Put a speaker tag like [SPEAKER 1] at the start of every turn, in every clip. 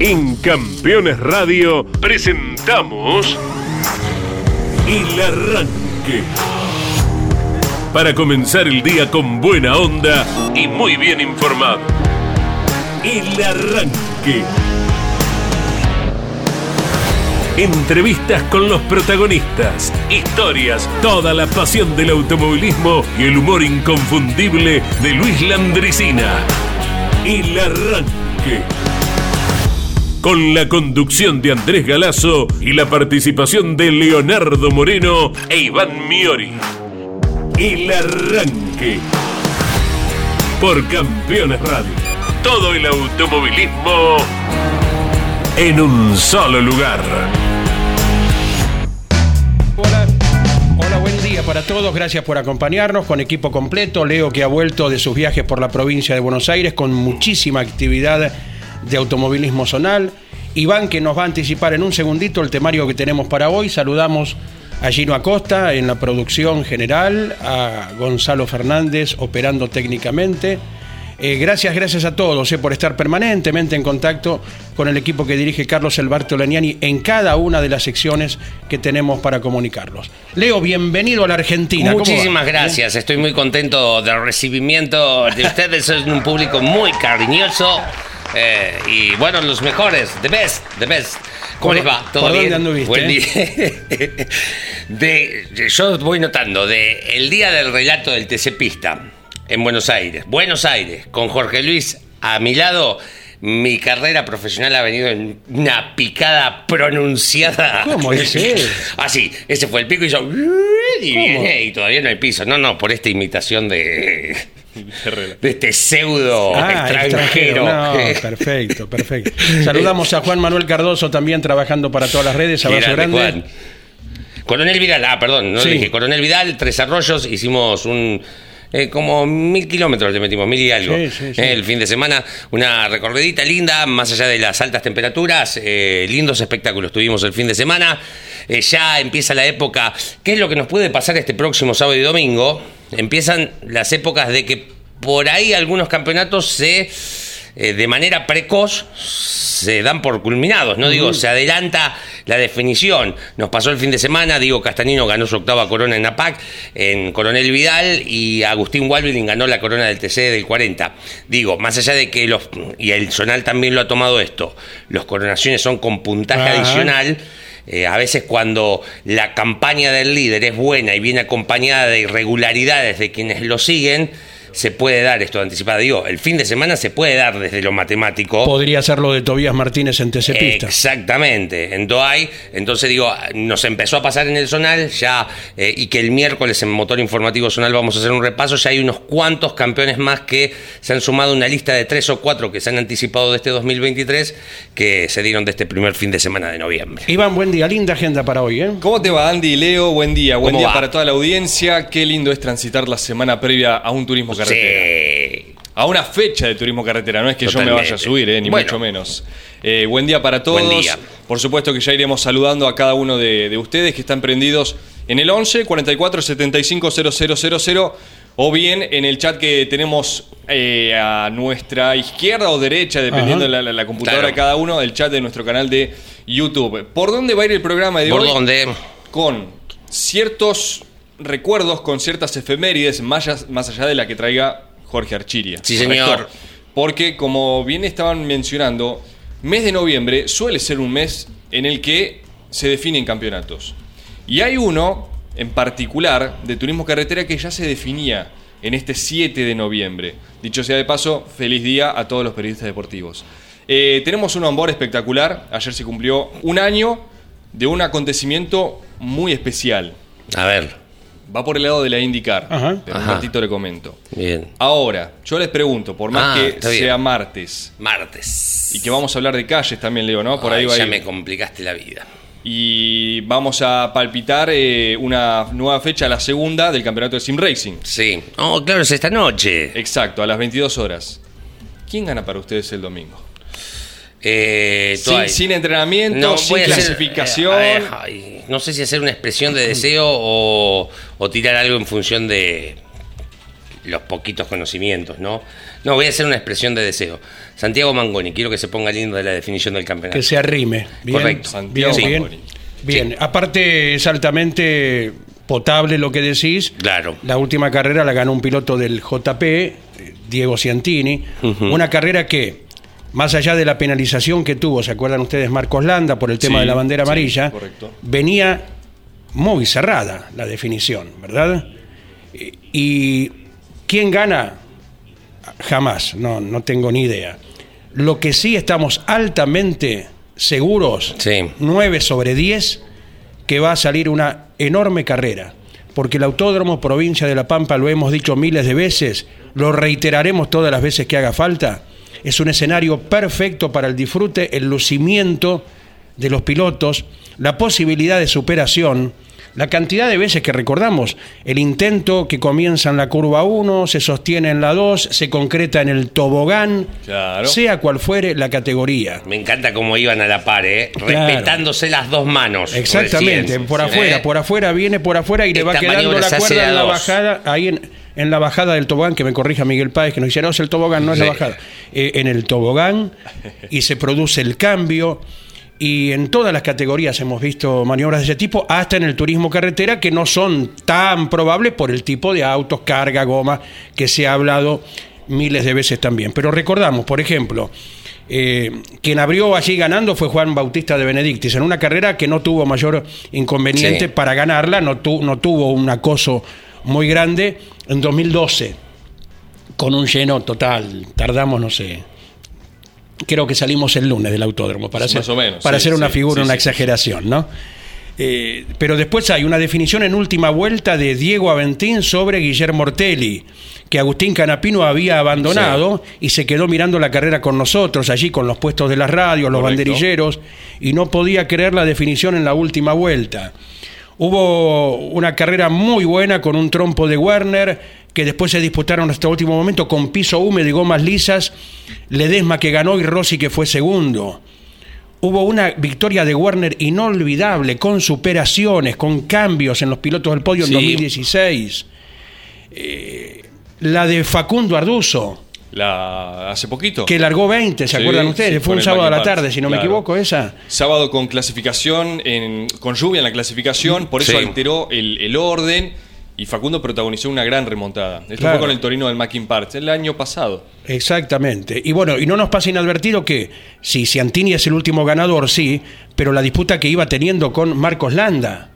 [SPEAKER 1] En Campeones Radio presentamos El Arranque. Para comenzar el día con buena onda y muy bien informado. El Arranque. Entrevistas con los protagonistas, historias, toda la pasión del automovilismo y el humor inconfundible de Luis Landricina. El Arranque. Con la conducción de Andrés Galazo y la participación de Leonardo Moreno e Iván Miori. El Arranque. Por Campeones Radio. Todo el automovilismo en un solo lugar.
[SPEAKER 2] Hola, hola, buen día para todos. Gracias por acompañarnos con equipo completo. Leo que ha vuelto de sus viajes por la provincia de Buenos Aires con muchísima actividad de automovilismo zonal. Iván que nos va a anticipar en un segundito el temario que tenemos para hoy. Saludamos a Gino Acosta en la producción general, a Gonzalo Fernández operando técnicamente. Eh, gracias, gracias a todos eh, por estar permanentemente en contacto con el equipo que dirige Carlos El Bartolaniani en cada una de las secciones que tenemos para comunicarlos. Leo, bienvenido a la Argentina. ¿Cómo
[SPEAKER 3] Muchísimas gracias, estoy muy contento del recibimiento de ustedes, es un público muy cariñoso eh, y bueno, los mejores, the best, the best. ¿Cómo
[SPEAKER 2] ¿Por-
[SPEAKER 3] les va? ¿Todo
[SPEAKER 2] por
[SPEAKER 3] bien? Buen día. De, yo voy notando, de el día del relato del TC Pista en Buenos Aires, Buenos Aires, con Jorge Luis a mi lado, mi carrera profesional ha venido en una picada pronunciada.
[SPEAKER 2] ¿Cómo es eso?
[SPEAKER 3] Así, ese fue el pico y yo. Y, y todavía no hay piso. No, no, por esta imitación de. De este pseudo
[SPEAKER 2] Ah,
[SPEAKER 3] extranjero.
[SPEAKER 2] No, perfecto, perfecto. Saludamos a Juan Manuel Cardoso también trabajando para todas las redes. Abrazo
[SPEAKER 3] Grande,
[SPEAKER 2] grande.
[SPEAKER 3] Juan. Coronel Vidal, ah, perdón, no
[SPEAKER 2] Sí.
[SPEAKER 3] le dije. Coronel Vidal, Tres Arroyos, hicimos un. eh, como mil kilómetros le metimos, mil y algo.
[SPEAKER 2] Sí, sí, sí.
[SPEAKER 3] Eh, el fin de semana, una recorridita linda, más allá de las altas temperaturas, eh, lindos espectáculos tuvimos el fin de semana. Eh, ya empieza la época. ¿Qué es lo que nos puede pasar este próximo sábado y domingo? Empiezan las épocas de que por ahí algunos campeonatos se. eh, de manera precoz se dan por culminados, ¿no? Digo, se adelanta la definición. Nos pasó el fin de semana, Diego Castanino ganó su octava corona en APAC, en Coronel Vidal, y Agustín Walbilin ganó la corona del TC del 40. Digo, más allá de que los, y el Zonal también lo ha tomado esto, los coronaciones son con puntaje adicional. Eh, a veces cuando la campaña del líder es buena y viene acompañada de irregularidades de quienes lo siguen, se puede dar esto anticipado. Digo, el fin de semana se puede dar desde lo matemático.
[SPEAKER 2] Podría ser lo de Tobías Martínez en TC Pista.
[SPEAKER 3] Exactamente, en Dohay. Entonces digo, nos empezó a pasar en el Zonal ya, eh, y que el miércoles en Motor Informativo Zonal vamos a hacer un repaso. Ya hay unos cuantos campeones más que se han sumado a una lista de tres o cuatro que se han anticipado de este 2023 que se dieron de este primer fin de semana de noviembre.
[SPEAKER 2] Iván, buen día. Linda agenda para hoy, ¿eh?
[SPEAKER 4] ¿Cómo te va, Andy y Leo? Buen día, buen
[SPEAKER 3] ¿Cómo
[SPEAKER 4] día
[SPEAKER 3] va?
[SPEAKER 4] para toda la audiencia. Qué lindo es transitar la semana previa a un turismo carretera.
[SPEAKER 3] Sí.
[SPEAKER 4] A una fecha de turismo carretera, no es que yo me vaya a subir, eh, ni
[SPEAKER 3] Bueno.
[SPEAKER 4] mucho menos. Eh, buen día para todos.
[SPEAKER 3] Buen día.
[SPEAKER 4] Por supuesto que ya iremos saludando a cada uno de, de ustedes que están prendidos en el 11 44 75 000 o bien en el chat que tenemos eh, a nuestra izquierda o derecha, dependiendo
[SPEAKER 2] Ajá.
[SPEAKER 4] de la, la- la computadora
[SPEAKER 3] Claro.
[SPEAKER 4] de cada uno, el chat de nuestro canal de YouTube. ¿Por dónde va a ir el programa de
[SPEAKER 3] ¿Por
[SPEAKER 4] hoy?
[SPEAKER 3] dónde?
[SPEAKER 4] con ciertos recuerdos, con ciertas efemérides, más allá, más allá de la que traiga Jorge Archiria.
[SPEAKER 3] Sí, señor.
[SPEAKER 4] Porque, como bien estaban mencionando, mes de noviembre suele ser un mes en el que se definen campeonatos. Y hay uno, en particular, de turismo carretera que ya se definía en este 7 de noviembre. Dicho sea de paso, feliz día a todos los periodistas deportivos. Eh, tenemos un onboard espectacular. Ayer se cumplió un año de un acontecimiento muy especial.
[SPEAKER 3] A ver,
[SPEAKER 4] Va por el lado de la IndyCar.
[SPEAKER 2] Ajá.
[SPEAKER 4] Pero un
[SPEAKER 3] Ajá.
[SPEAKER 4] ratito le comento.
[SPEAKER 3] bien.
[SPEAKER 4] Ahora, yo les pregunto, por más
[SPEAKER 3] Ah,
[SPEAKER 4] que
[SPEAKER 3] está bien.
[SPEAKER 4] sea martes
[SPEAKER 3] Martes.
[SPEAKER 4] y que vamos a hablar de calles también, Leo, ¿no? Por ahí
[SPEAKER 3] Ay,
[SPEAKER 4] va a
[SPEAKER 3] ya
[SPEAKER 4] ir.
[SPEAKER 3] me complicaste la vida.
[SPEAKER 4] Y vamos a palpitar eh, una nueva fecha, la segunda del campeonato de Sim Racing.
[SPEAKER 3] Sí. Oh, claro, es esta noche.
[SPEAKER 4] Exacto, a las 22 horas. ¿Quién gana para ustedes el domingo?
[SPEAKER 3] Eh,
[SPEAKER 4] Sin, entrenamiento,
[SPEAKER 3] No,
[SPEAKER 4] sin
[SPEAKER 3] hacer,
[SPEAKER 4] clasificación.
[SPEAKER 3] eh, ay, no sé si hacer una expresión de deseo o, o tirar algo en función de los poquitos conocimientos, ¿no? No, voy a hacer una expresión de deseo. Santiago Mangoni, quiero que se ponga lindo de la definición del campeonato.
[SPEAKER 2] Que se arrime. Bien,
[SPEAKER 3] Correcto.
[SPEAKER 2] Bien,
[SPEAKER 4] Santiago
[SPEAKER 2] bien.
[SPEAKER 4] Mangoni.
[SPEAKER 2] Bien.
[SPEAKER 3] Sí.
[SPEAKER 2] Aparte, es altamente potable lo que decís.
[SPEAKER 3] Claro.
[SPEAKER 2] La última carrera la ganó un piloto del JP, Diego Ciantini. Una carrera que, más allá de la penalización que tuvo, ¿se acuerdan ustedes Marcos Landa por el tema
[SPEAKER 4] Sí,
[SPEAKER 2] de la bandera
[SPEAKER 4] sí,
[SPEAKER 2] amarilla?
[SPEAKER 4] correcto.
[SPEAKER 2] Venía muy cerrada la definición, ¿verdad? ¿Y quién gana? Jamás, no, no tengo ni idea. Lo que sí estamos altamente seguros,
[SPEAKER 3] Sí.
[SPEAKER 2] 9 sobre 10, que va a salir una enorme carrera. Porque el Autódromo Provincia de La Pampa, lo hemos dicho miles de veces, lo reiteraremos todas las veces que haga falta, es un escenario perfecto para el disfrute, el lucimiento de los pilotos, la posibilidad de superación, la cantidad de veces que recordamos, el intento que comienza en la curva 1, se sostiene en la 2, se concreta en el tobogán,
[SPEAKER 4] Claro.
[SPEAKER 2] sea cual fuere la categoría.
[SPEAKER 3] Me encanta cómo iban a la par, ¿eh?
[SPEAKER 2] Claro.
[SPEAKER 3] respetándose las dos manos.
[SPEAKER 2] Exactamente,
[SPEAKER 3] recién.
[SPEAKER 2] por
[SPEAKER 3] ¿Eh?
[SPEAKER 2] afuera, por afuera, viene por afuera y le va quedando la cuerda en la
[SPEAKER 3] dos.
[SPEAKER 2] bajada, ahí en, en la bajada del tobogán, que me corrija Miguel Páez, que nos dice, no, es el tobogán, no es la bajada. Eh, en el tobogán y se produce el cambio. Y en todas las categorías hemos visto maniobras de ese tipo, hasta en el turismo carretera, que no son tan probables por el tipo de autos, carga, goma, que se ha hablado miles de veces también. Pero recordamos, por ejemplo, eh, quien abrió allí ganando fue Juan Bautista de Benedictis, en una carrera que no tuvo mayor inconveniente
[SPEAKER 3] Sí.
[SPEAKER 2] para ganarla, no, tu- no tuvo un acoso muy grande en 2012, con un lleno total. Tardamos, no sé, creo que salimos el lunes del autódromo, para hacer,
[SPEAKER 4] menos,
[SPEAKER 2] para
[SPEAKER 4] sí,
[SPEAKER 2] hacer una
[SPEAKER 4] sí,
[SPEAKER 2] figura,
[SPEAKER 4] sí,
[SPEAKER 2] una exageración, ¿no? Eh, pero después hay una definición en última vuelta de Diego Aventín sobre Guillermo Ortelli, que Agustín Canapino había abandonado y se quedó mirando la carrera con nosotros, allí con los puestos de las radios, los
[SPEAKER 4] Correcto.
[SPEAKER 2] banderilleros, y no podía creer la definición en la última vuelta. Hubo una carrera muy buena con un trompo de Werner, que después se disputaron hasta el último momento con piso húmedo y gomas lisas, Ledesma que ganó y Rossi que fue segundo. Hubo una victoria de Werner inolvidable, con superaciones, con cambios en los pilotos del podio
[SPEAKER 3] Sí.
[SPEAKER 2] en 2016. Eh, la de Facundo Arduzo,
[SPEAKER 4] La, hace poquito.
[SPEAKER 2] que largó 20, ¿se
[SPEAKER 4] Sí,
[SPEAKER 2] acuerdan ustedes?
[SPEAKER 4] fue
[SPEAKER 2] un sábado a la tarde, si no me equivoco, esa.
[SPEAKER 4] Sábado con clasificación, en- con lluvia en la clasificación, por eso
[SPEAKER 3] Sí.
[SPEAKER 4] alteró el, el orden y Facundo protagonizó una gran remontada. Esto
[SPEAKER 2] Claro.
[SPEAKER 4] fue con el Torino del Mackin Park el año pasado.
[SPEAKER 2] Exactamente. Y bueno, y no nos pasa inadvertido que sí, Ciantini es el último ganador, sí, pero la disputa que iba teniendo con Marcos Landa,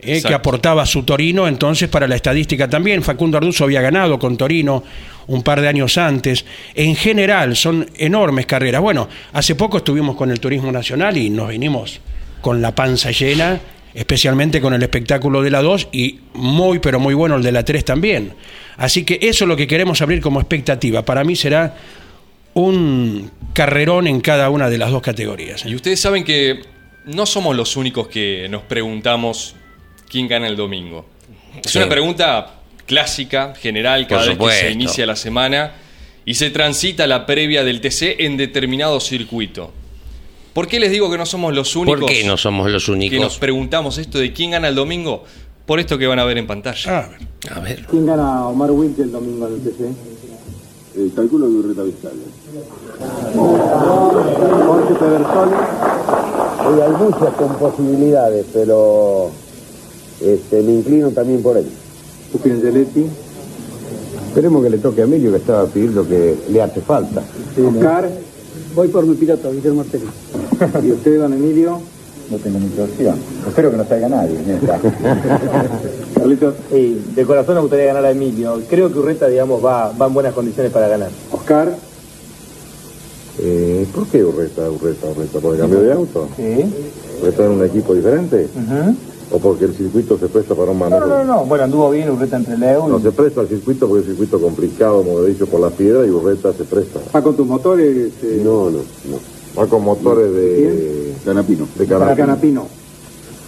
[SPEAKER 2] eh, que aportaba su Torino, entonces para la estadística también. Facundo Arduzo había ganado con Torino un par de años antes. En general, son enormes carreras. Bueno, hace poco estuvimos con el Turismo Nacional y nos vinimos con la panza llena, especialmente con el espectáculo de la 2 y muy, pero muy bueno el de la 3 también. Así que eso es lo que queremos abrir como expectativa. Para mí será un carrerón en cada una de las dos categorías.
[SPEAKER 4] Y ustedes saben que no somos los únicos que nos preguntamos quién gana el domingo. Es
[SPEAKER 3] Sí.
[SPEAKER 4] una pregunta clásica, general, cada vez que se inicia la semana y se transita la previa del TC en determinado circuito. ¿Por qué les digo que no somos los únicos
[SPEAKER 3] ¿Por qué no somos los
[SPEAKER 4] que nos
[SPEAKER 3] únicos?
[SPEAKER 4] preguntamos esto de quién gana el domingo? Por esto que van a ver en pantalla.
[SPEAKER 2] A ver.
[SPEAKER 3] A ver.
[SPEAKER 5] ¿Quién gana Omar Wilke el domingo en el TC?
[SPEAKER 6] Eh, calculo que Urreta Vizcaya.
[SPEAKER 5] Jorge Pedersoli.
[SPEAKER 6] Sí, hay muchas con posibilidades, pero este, me inclino también por él.
[SPEAKER 5] Pupi Angeletti.
[SPEAKER 6] Esperemos que le toque a Emilio, que estaba lo que le hace falta.
[SPEAKER 5] Oscar. Voy por mi piloto, Guillermo Ortelli. ¿Y usted, don Emilio?
[SPEAKER 6] No tengo mucha opción. Espero que no salga nadie.
[SPEAKER 5] Carlitos.
[SPEAKER 7] Sí, de corazón me gustaría ganar a Emilio. Creo que Urreta, digamos, va, va en buenas condiciones para ganar.
[SPEAKER 5] Oscar.
[SPEAKER 6] Eh, ¿Por qué Urreta, Urreta, Urreta? ¿Por el cambio de auto?
[SPEAKER 7] Sí.
[SPEAKER 6] ¿Porque está en un equipo diferente? ¿O porque el circuito se presta para un
[SPEAKER 7] No,
[SPEAKER 6] manejo?
[SPEAKER 7] no, no. Bueno, anduvo bien Urreta entre Leo
[SPEAKER 6] No se presta al circuito porque es un circuito complicado, como he dicho, por las piedras y Urreta se presta.
[SPEAKER 5] Va con tus motores. Eh,
[SPEAKER 6] No, no, no. Va con motores de... Canapino. De
[SPEAKER 5] para
[SPEAKER 6] Canapino.
[SPEAKER 5] Canapino.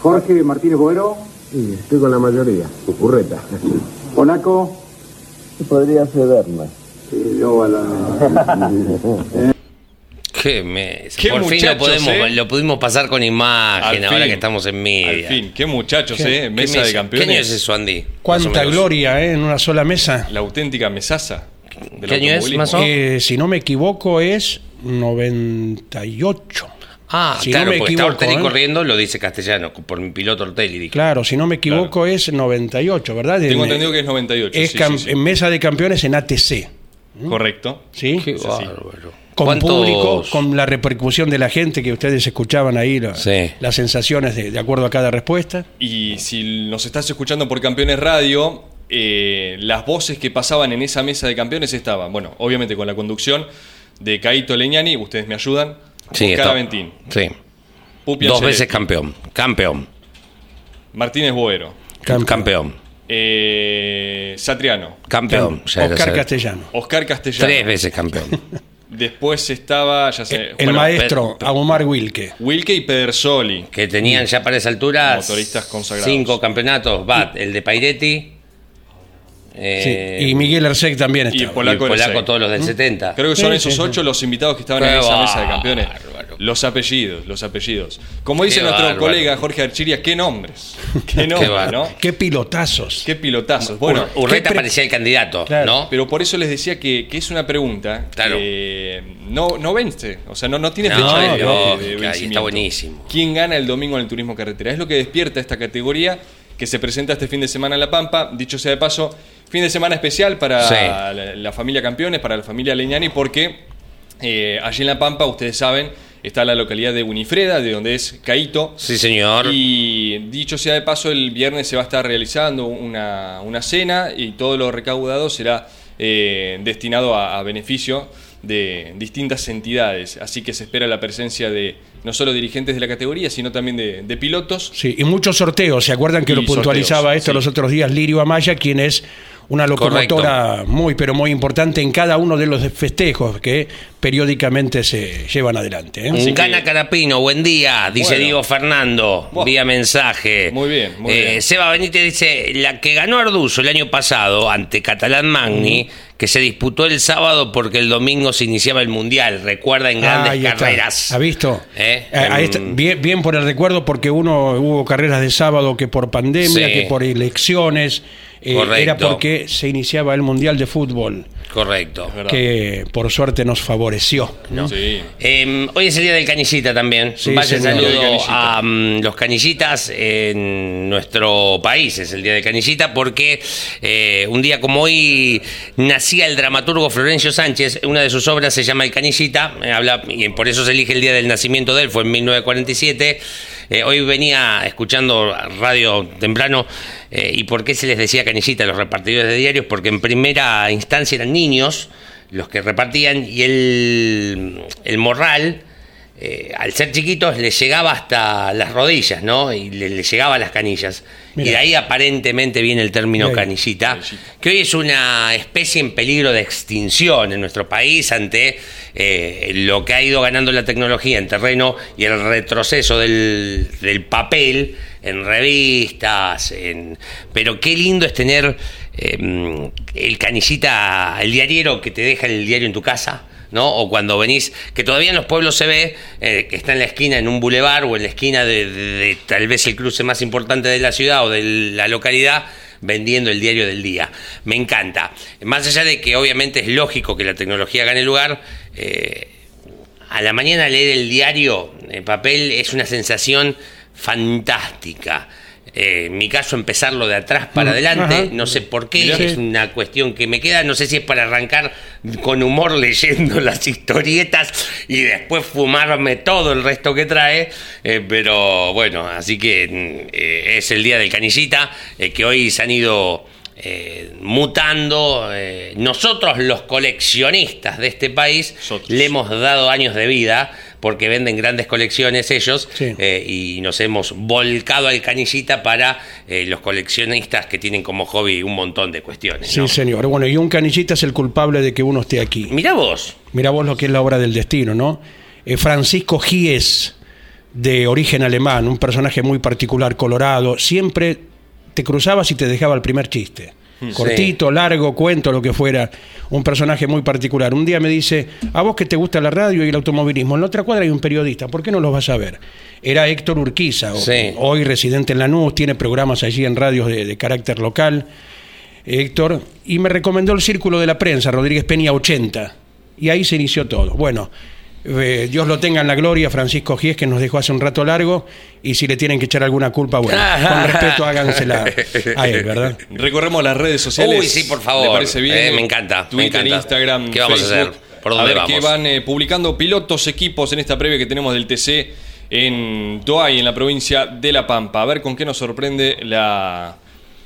[SPEAKER 5] Jorge Martínez Boero.
[SPEAKER 6] Sí, estoy con la mayoría. Urreta.
[SPEAKER 5] Ponaco.
[SPEAKER 6] Podría Berna.
[SPEAKER 5] Sí, yo a la-
[SPEAKER 3] Qué mes.
[SPEAKER 4] Qué
[SPEAKER 3] Por fin lo,
[SPEAKER 4] muchachos,
[SPEAKER 3] podemos,
[SPEAKER 4] ¿eh?
[SPEAKER 3] lo pudimos pasar con imagen
[SPEAKER 4] Al
[SPEAKER 3] ahora
[SPEAKER 4] fin.
[SPEAKER 3] que estamos en media.
[SPEAKER 4] Al fin, qué muchachos,
[SPEAKER 2] ¿Qué-
[SPEAKER 4] ¿eh?
[SPEAKER 3] ¿Qué
[SPEAKER 4] Mesa de campeones.
[SPEAKER 3] ¿Qué año es eso, Andy?
[SPEAKER 2] Cuánta gloria ¿eh? en una sola mesa.
[SPEAKER 4] La auténtica mesaza. del
[SPEAKER 3] ¿Qué año es, más o?
[SPEAKER 2] Eh, si no me equivoco es 98.
[SPEAKER 3] Ah,
[SPEAKER 2] Si
[SPEAKER 3] claro,
[SPEAKER 2] no me
[SPEAKER 3] porque está
[SPEAKER 2] equivoco,
[SPEAKER 3] Ortelli
[SPEAKER 2] ¿eh?
[SPEAKER 3] corriendo, lo dice castellano, por mi piloto Ortelli. dije.
[SPEAKER 2] Claro, si no me equivoco es 98, ¿verdad?
[SPEAKER 4] Tengo
[SPEAKER 2] En-
[SPEAKER 4] entendido que es 98.
[SPEAKER 2] Es
[SPEAKER 4] sí, sí, sí.
[SPEAKER 2] en mesa de campeones en ATC,
[SPEAKER 4] Correcto.
[SPEAKER 2] ¿sí?
[SPEAKER 3] Qué bárbaro.
[SPEAKER 2] Con
[SPEAKER 3] ¿Cuántos-
[SPEAKER 2] público, con la repercusión de la gente que ustedes escuchaban ahí, la-
[SPEAKER 3] Sí.
[SPEAKER 2] las sensaciones de, de acuerdo a cada respuesta.
[SPEAKER 4] Y si nos estás escuchando por Campeones Radio, eh, las voces que pasaban en esa mesa de campeones estaban, bueno, obviamente con la conducción de Caito Leñani, ustedes me ayudan,
[SPEAKER 3] Sí,
[SPEAKER 4] Oscar
[SPEAKER 3] está-
[SPEAKER 4] Aventín,
[SPEAKER 3] Sí.
[SPEAKER 4] Pupi
[SPEAKER 3] Dos veces campeón. Campeón.
[SPEAKER 4] Martínez Boero,
[SPEAKER 2] Campeón.
[SPEAKER 3] Campeón.
[SPEAKER 4] eh, Satriano,
[SPEAKER 3] Campeón.
[SPEAKER 2] Oscar Castellano.
[SPEAKER 4] Oscar Castellano.
[SPEAKER 3] Tres veces campeón.
[SPEAKER 4] Después estaba, ya sé,
[SPEAKER 2] El
[SPEAKER 4] bueno,
[SPEAKER 2] maestro
[SPEAKER 3] pero-
[SPEAKER 2] Agomar Wilke.
[SPEAKER 4] Wilke y Pedersoli.
[SPEAKER 3] que tenían ya para esa altura
[SPEAKER 4] Motoristas consagrados.
[SPEAKER 3] cinco campeonatos. Bat, el de Pairetti. eh,
[SPEAKER 2] Sí, Y Miguel Ersek también
[SPEAKER 4] y
[SPEAKER 2] estaba.
[SPEAKER 3] y
[SPEAKER 4] Polaco
[SPEAKER 3] todos los del 70.
[SPEAKER 4] Creo que son
[SPEAKER 2] Sí,
[SPEAKER 4] esos
[SPEAKER 2] sí, sí.
[SPEAKER 4] ocho los invitados que estaban en esa mesa de campeones. Los apellidos, los apellidos. Como dice
[SPEAKER 3] Qué
[SPEAKER 4] nuestro
[SPEAKER 3] bárbaro.
[SPEAKER 4] colega Jorge Archiria, qué nombres. Qué nombres,
[SPEAKER 3] bárbaro.
[SPEAKER 4] ¿no?
[SPEAKER 2] Qué pilotazos.
[SPEAKER 4] Qué pilotazos. Bueno,
[SPEAKER 3] Ur- Urreta
[SPEAKER 2] qué pre-
[SPEAKER 3] parecía el candidato,
[SPEAKER 2] Claro,
[SPEAKER 3] ¿no?
[SPEAKER 4] pero por eso les decía que, que es una pregunta
[SPEAKER 3] Claro.
[SPEAKER 4] que no, no vence. O sea, no, no tiene
[SPEAKER 3] No,
[SPEAKER 4] fecha de-
[SPEAKER 3] es
[SPEAKER 4] de,
[SPEAKER 3] está buenísimo.
[SPEAKER 4] ¿Quién gana el domingo en el turismo carretera? Es lo que despierta esta categoría que se presenta este fin de semana en La Pampa. Dicho sea de paso, fin de semana especial para
[SPEAKER 3] Sí.
[SPEAKER 4] la, la familia Campeones, para la familia Leñani, porque eh, allí en La Pampa, ustedes saben, está la localidad de Unifreda, de donde es Caito.
[SPEAKER 3] Sí, señor.
[SPEAKER 4] Y dicho sea de paso, el viernes se va a estar realizando una, una cena y todo lo recaudado será eh, destinado a, a beneficio de distintas entidades. Así que se espera la presencia de no solo dirigentes de la categoría, sino también de, de pilotos.
[SPEAKER 2] Sí, y muchos sorteos. ¿Se acuerdan que
[SPEAKER 4] Y
[SPEAKER 2] lo puntualizaba
[SPEAKER 4] sorteos,
[SPEAKER 2] esto
[SPEAKER 4] sí.
[SPEAKER 2] los otros días Lirio Amaya, quien es una locomotora muy, pero muy importante en cada uno de los festejos que periódicamente se llevan adelante? ¿eh?
[SPEAKER 3] Un Gana Carapino, buen día, dice
[SPEAKER 4] Bueno.
[SPEAKER 3] Diego Fernando, vía mensaje.
[SPEAKER 4] Muy bien, muy
[SPEAKER 3] Eh,
[SPEAKER 4] bien.
[SPEAKER 3] Seba Benítez dice, la que ganó Arduzo el año pasado ante Catalán Magni, que se disputó el sábado porque el domingo se iniciaba el Mundial, recuerda en grandes
[SPEAKER 2] Ahí está.
[SPEAKER 3] carreras.
[SPEAKER 2] ¿Ha visto?
[SPEAKER 3] ¿Eh?
[SPEAKER 2] Ahí está. Bien, bien por el recuerdo, porque uno hubo carreras de sábado que por pandemia,
[SPEAKER 3] Sí.
[SPEAKER 2] que por elecciones, eh,
[SPEAKER 3] Correcto.
[SPEAKER 2] era porque se iniciaba el Mundial de Fútbol,
[SPEAKER 3] Correcto.
[SPEAKER 4] verdad.
[SPEAKER 2] que por suerte nos favoreció. ¿no?
[SPEAKER 4] Sí.
[SPEAKER 3] Eh, hoy es el día del canillita también.
[SPEAKER 2] Sí,
[SPEAKER 3] Vaya saludo
[SPEAKER 4] canillita.
[SPEAKER 3] a mm, los canillitas en nuestro país. Es el día del canillita porque eh, un día como hoy nacía el dramaturgo Florencio Sánchez. Una de sus obras se llama El canillita. eh, habla, y por eso se elige el día del nacimiento de él. Fue en 1947. Eh, hoy venía escuchando radio temprano. eh, ¿Y por qué se les decía canillita a los repartidores de diarios? Porque en primera instancia eran niños los que repartían y el, el morral, eh, al ser chiquitos, les llegaba hasta las rodillas, ¿no? Y le, le llegaba a las canillas. Y de ahí aparentemente viene el término canillita, que hoy es una especie en peligro de extinción en nuestro país ante eh, lo que ha ido ganando la tecnología en terreno y el retroceso del, del papel en revistas, en... pero qué lindo es tener eh, el canillita, el diariero que te deja el diario en tu casa. ¿No? O cuando venís, que todavía en los pueblos se ve eh, que está en la esquina, en un bulevar o en la esquina de, tal vez el cruce más importante de la ciudad o de la localidad, vendiendo el diario del día. Me encanta. Más allá de que obviamente es lógico que la tecnología gane lugar, eh, a la mañana leer el diario en papel es una sensación fantástica. Eh, en mi caso, empezarlo de atrás para
[SPEAKER 2] Mm,
[SPEAKER 3] adelante,
[SPEAKER 2] ajá.
[SPEAKER 3] no sé por qué,
[SPEAKER 2] Mirá.
[SPEAKER 3] es una cuestión que me queda, no sé si es para arrancar con humor leyendo las historietas y después fumarme todo el resto que trae, eh, pero bueno, así que mm, eh, es el día del canillita, que hoy se han ido eh, mutando. eh, nosotros los coleccionistas de este país le hemos dado años de vida porque venden grandes colecciones ellos
[SPEAKER 2] Sí.
[SPEAKER 3] eh, y nos hemos volcado al canillita para eh, los coleccionistas que tienen como hobby un montón de cuestiones.
[SPEAKER 2] Sí,
[SPEAKER 3] ¿no?
[SPEAKER 2] señor. Bueno, y un canillita es el culpable de que uno esté aquí.
[SPEAKER 3] Mirá vos.
[SPEAKER 2] Mira vos lo que es la obra del destino, ¿no? Eh, Francisco Gies, de origen alemán, un personaje muy particular, colorado, siempre te cruzabas y te dejaba el primer chiste. Cortito, largo, cuento, lo que fuera. Un personaje muy particular. Un día me dice, a vos que te gusta la radio y el automovilismo, en la otra cuadra hay un periodista, ¿por qué no los vas a ver? Era Héctor Urquiza,
[SPEAKER 3] Sí.
[SPEAKER 2] hoy residente en Lanús, tiene programas allí en radios de, de carácter local. Héctor, y me recomendó el Círculo de la Prensa, Rodríguez Peña 80. Y ahí se inició todo. Bueno, eh, Dios lo tenga en la gloria, Francisco Gies, que nos dejó hace un rato largo, y si le tienen que echar alguna culpa, bueno, con respeto hágansela a él, ¿verdad?
[SPEAKER 4] Recorremos las redes sociales.
[SPEAKER 3] Uy, sí, por favor.
[SPEAKER 4] ¿Le parece bien?
[SPEAKER 3] Eh, me encanta, me
[SPEAKER 4] Twitter,
[SPEAKER 3] encanta.
[SPEAKER 4] Instagram,
[SPEAKER 3] ¿Qué vamos a hacer? ¿Por dónde
[SPEAKER 4] ver
[SPEAKER 3] vamos?
[SPEAKER 4] qué van eh, publicando pilotos, equipos en esta previa que tenemos del TC en Toay, en la provincia de La Pampa. A ver con qué nos sorprende la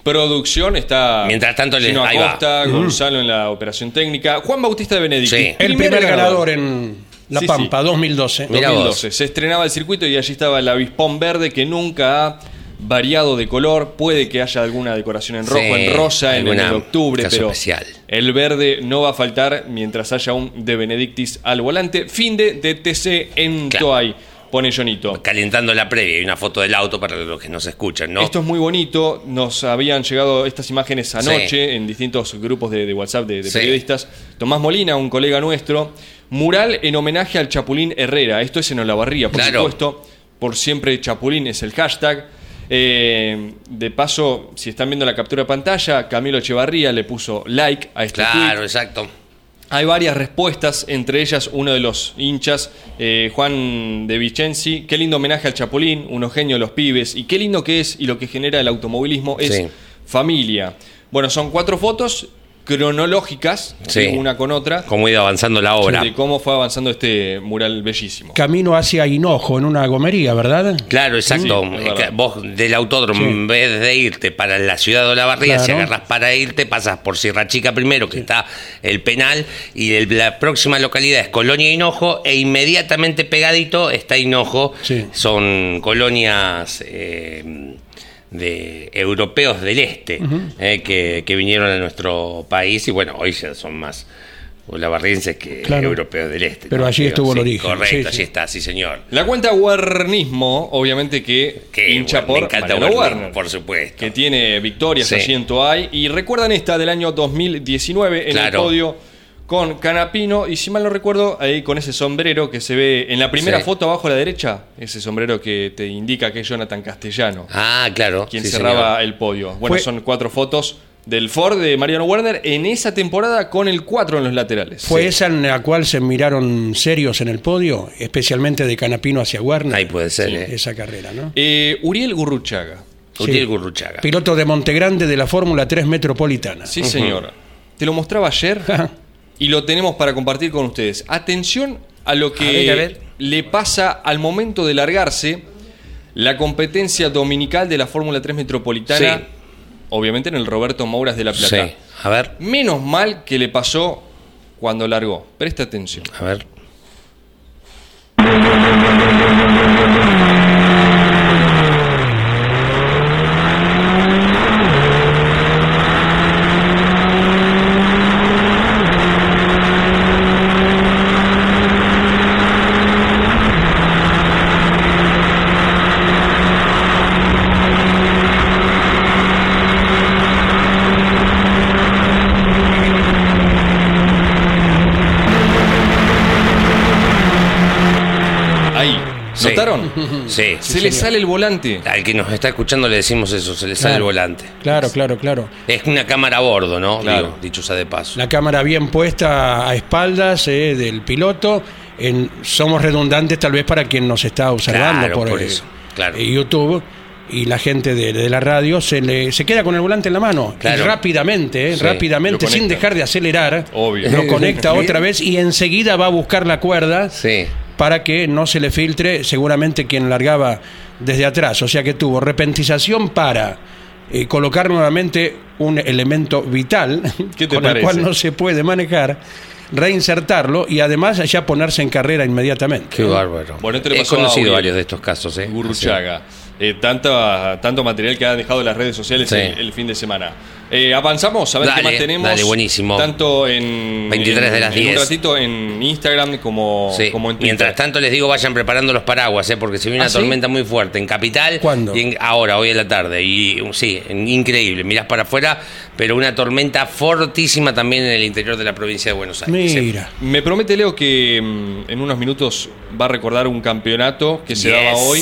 [SPEAKER 4] producción. Está
[SPEAKER 3] Mientras tanto, le-
[SPEAKER 4] Gino. Acosta, Gonzalo en la operación técnica, Juan Bautista de Benedicti.
[SPEAKER 3] Sí.
[SPEAKER 2] El primer ganador en La
[SPEAKER 4] Sí,
[SPEAKER 2] Pampa,
[SPEAKER 4] sí.
[SPEAKER 2] 2012.
[SPEAKER 3] Mira vos.
[SPEAKER 4] 2012. Se estrenaba el circuito y allí estaba el avispón verde que nunca ha variado de color. Puede que haya alguna decoración en rojo,
[SPEAKER 3] Sí,
[SPEAKER 4] en rosa, en, el octubre, pero
[SPEAKER 3] especial.
[SPEAKER 4] el verde no va a faltar mientras haya un de Benedictis al volante. Fin de TC en
[SPEAKER 3] Claro.
[SPEAKER 4] Toay, pone Jonito.
[SPEAKER 3] Calentando la previa y una foto del auto para los que nos escuchan, ¿no?
[SPEAKER 4] Esto es muy bonito. Nos habían llegado estas imágenes anoche
[SPEAKER 3] Sí.
[SPEAKER 4] en distintos grupos de, de WhatsApp de, de
[SPEAKER 3] Sí.
[SPEAKER 4] periodistas. Tomás Molina, un colega nuestro, mural en homenaje al Chapulín Herrera. Esto es en Olavarría, por
[SPEAKER 3] Claro.
[SPEAKER 4] supuesto. Por siempre Chapulín es el hashtag. Eh, de paso, si están viendo la captura de pantalla, Camilo Echevarría le puso like a este
[SPEAKER 3] Claro,
[SPEAKER 4] tweet.
[SPEAKER 3] exacto.
[SPEAKER 4] Hay varias respuestas, entre ellas uno de los hinchas, eh, Juan de Vicenzi. Qué lindo homenaje al Chapulín, unos genios los pibes. Y qué lindo que es y lo que genera el automovilismo es
[SPEAKER 3] Sí.
[SPEAKER 4] familia. Bueno, son cuatro fotos cronológicas,
[SPEAKER 3] Sí.
[SPEAKER 4] una con otra,
[SPEAKER 3] Cómo ha ido avanzando la obra.
[SPEAKER 4] de cómo fue avanzando este mural bellísimo.
[SPEAKER 2] Camino hacia Hinojo, en una gomería, ¿verdad?
[SPEAKER 3] Claro, exacto.
[SPEAKER 4] Sí, verdad.
[SPEAKER 3] que vos del autódromo,
[SPEAKER 2] Sí.
[SPEAKER 3] en vez de irte para la ciudad de Olavarría, si
[SPEAKER 2] Claro.
[SPEAKER 3] agarras para irte, pasas por Sierra Chica primero, que está el penal, y el- la próxima localidad es Colonia Hinojo, e inmediatamente pegadito está Hinojo.
[SPEAKER 2] Sí.
[SPEAKER 3] Son colonias eh, de europeos del este eh, que, que vinieron a nuestro país, y bueno, hoy ya son más olavarrienses que
[SPEAKER 2] Claro.
[SPEAKER 3] europeos del este.
[SPEAKER 2] Pero allí estuvo el
[SPEAKER 3] sí,
[SPEAKER 2] origen,
[SPEAKER 3] Correcto,
[SPEAKER 2] sí, sí.
[SPEAKER 3] allí está, sí señor.
[SPEAKER 4] La cuenta Guernismo, obviamente que
[SPEAKER 3] Que
[SPEAKER 4] hincha
[SPEAKER 3] bueno,
[SPEAKER 4] por
[SPEAKER 3] me encanta Werner. por supuesto.
[SPEAKER 4] que tiene victorias en Toay. Y recuerdan esta del año 2019 en
[SPEAKER 3] Claro.
[SPEAKER 4] el podio con Canapino. Y si mal no recuerdo, ahí con ese sombrero que se ve en la primera
[SPEAKER 3] Sí.
[SPEAKER 4] foto abajo a la derecha, ese sombrero que te indica que es Jonathan Castellano,
[SPEAKER 3] Ah, claro.
[SPEAKER 4] quien
[SPEAKER 3] sí,
[SPEAKER 4] cerraba
[SPEAKER 3] señor.
[SPEAKER 4] el podio. Bueno,
[SPEAKER 2] Fue-
[SPEAKER 4] son cuatro fotos del Ford de Mariano Werner en esa temporada con el 4 en los laterales.
[SPEAKER 2] ¿Fue
[SPEAKER 4] Sí.
[SPEAKER 2] esa en la cual se miraron serios en el podio, especialmente de Canapino hacia Warner?
[SPEAKER 3] Ahí puede ser, ¿eh?
[SPEAKER 2] Esa carrera, ¿no?
[SPEAKER 4] Eh, Uriel Gurruchaga.
[SPEAKER 3] Utiel Gurruchaga.
[SPEAKER 2] Piloto de Montegrande de la Fórmula 3 Metropolitana.
[SPEAKER 4] Sí, señor. Te lo mostraba ayer y lo tenemos para compartir con ustedes. Atención a lo que
[SPEAKER 3] A ver, a ver.
[SPEAKER 4] le pasa al momento de largarse la competencia dominical de la Fórmula 3 Metropolitana,
[SPEAKER 3] Sí.
[SPEAKER 4] obviamente en el Roberto Mouras de La Plata.
[SPEAKER 3] Sí. A ver,
[SPEAKER 4] Menos mal que le pasó cuando largó. Presta atención.
[SPEAKER 3] a ver.
[SPEAKER 4] Ahí.
[SPEAKER 3] Sí.
[SPEAKER 4] ¿Notaron?
[SPEAKER 3] Sí.
[SPEAKER 4] Se le sale el volante.
[SPEAKER 3] Al que nos está escuchando le decimos eso, se le sale el volante.
[SPEAKER 2] Claro, claro, claro.
[SPEAKER 3] Es una cámara a bordo, ¿no?
[SPEAKER 4] Claro.
[SPEAKER 3] Digo, dicho sea de paso.
[SPEAKER 2] La cámara bien puesta a espaldas eh, del piloto. En- somos redundantes tal vez para quien nos está observando
[SPEAKER 3] Claro,
[SPEAKER 2] por,
[SPEAKER 3] por eso, claro.
[SPEAKER 2] eh, YouTube y la gente de, de la radio se, le, se queda con el volante en la mano
[SPEAKER 3] Claro.
[SPEAKER 2] y rápidamente, eh,
[SPEAKER 3] Sí,
[SPEAKER 2] rápidamente, sin dejar de acelerar,
[SPEAKER 4] Obvio.
[SPEAKER 2] lo conecta otra vez y enseguida va a buscar la cuerda
[SPEAKER 3] Sí.
[SPEAKER 2] Para que no se le filtre seguramente quien largaba desde atrás. O sea que tuvo repentización para eh, colocar nuevamente un elemento vital
[SPEAKER 4] ¿Qué te
[SPEAKER 2] con el cual no se puede manejar, reinsertarlo y además ya ponerse en carrera inmediatamente.
[SPEAKER 3] Qué bárbaro.
[SPEAKER 4] Bueno, esto le
[SPEAKER 3] He
[SPEAKER 4] pasó
[SPEAKER 3] conocido varios de estos casos, ¿eh?
[SPEAKER 4] Gurruchaga. Eh, tanta- tanto material que han dejado las redes sociales
[SPEAKER 3] Sí.
[SPEAKER 4] el, el fin de semana. Eh, avanzamos a ver
[SPEAKER 3] Dale,
[SPEAKER 4] qué más tenemos.
[SPEAKER 3] dale, buenísimo.
[SPEAKER 4] Tanto en,
[SPEAKER 3] 23
[SPEAKER 4] en-
[SPEAKER 3] de las
[SPEAKER 4] en
[SPEAKER 3] 10.
[SPEAKER 4] un ratito en Instagram como,
[SPEAKER 3] Sí.
[SPEAKER 4] como en Twitter.
[SPEAKER 3] Mientras tanto les digo vayan preparando los paraguas, ¿eh? porque se viene
[SPEAKER 4] ¿Ah,
[SPEAKER 3] una
[SPEAKER 4] sí?
[SPEAKER 3] tormenta muy fuerte en Capital.
[SPEAKER 2] ¿Cuándo?
[SPEAKER 3] y en- ahora, hoy en la tarde. Y sí, en- increíble. Mirás para afuera, pero una tormenta fortísima también en el interior de la provincia de Buenos Aires. Sí.
[SPEAKER 2] Mira.
[SPEAKER 4] Me promete Leo que mm, en unos minutos va a recordar un campeonato que se
[SPEAKER 3] Yes.
[SPEAKER 4] daba hoy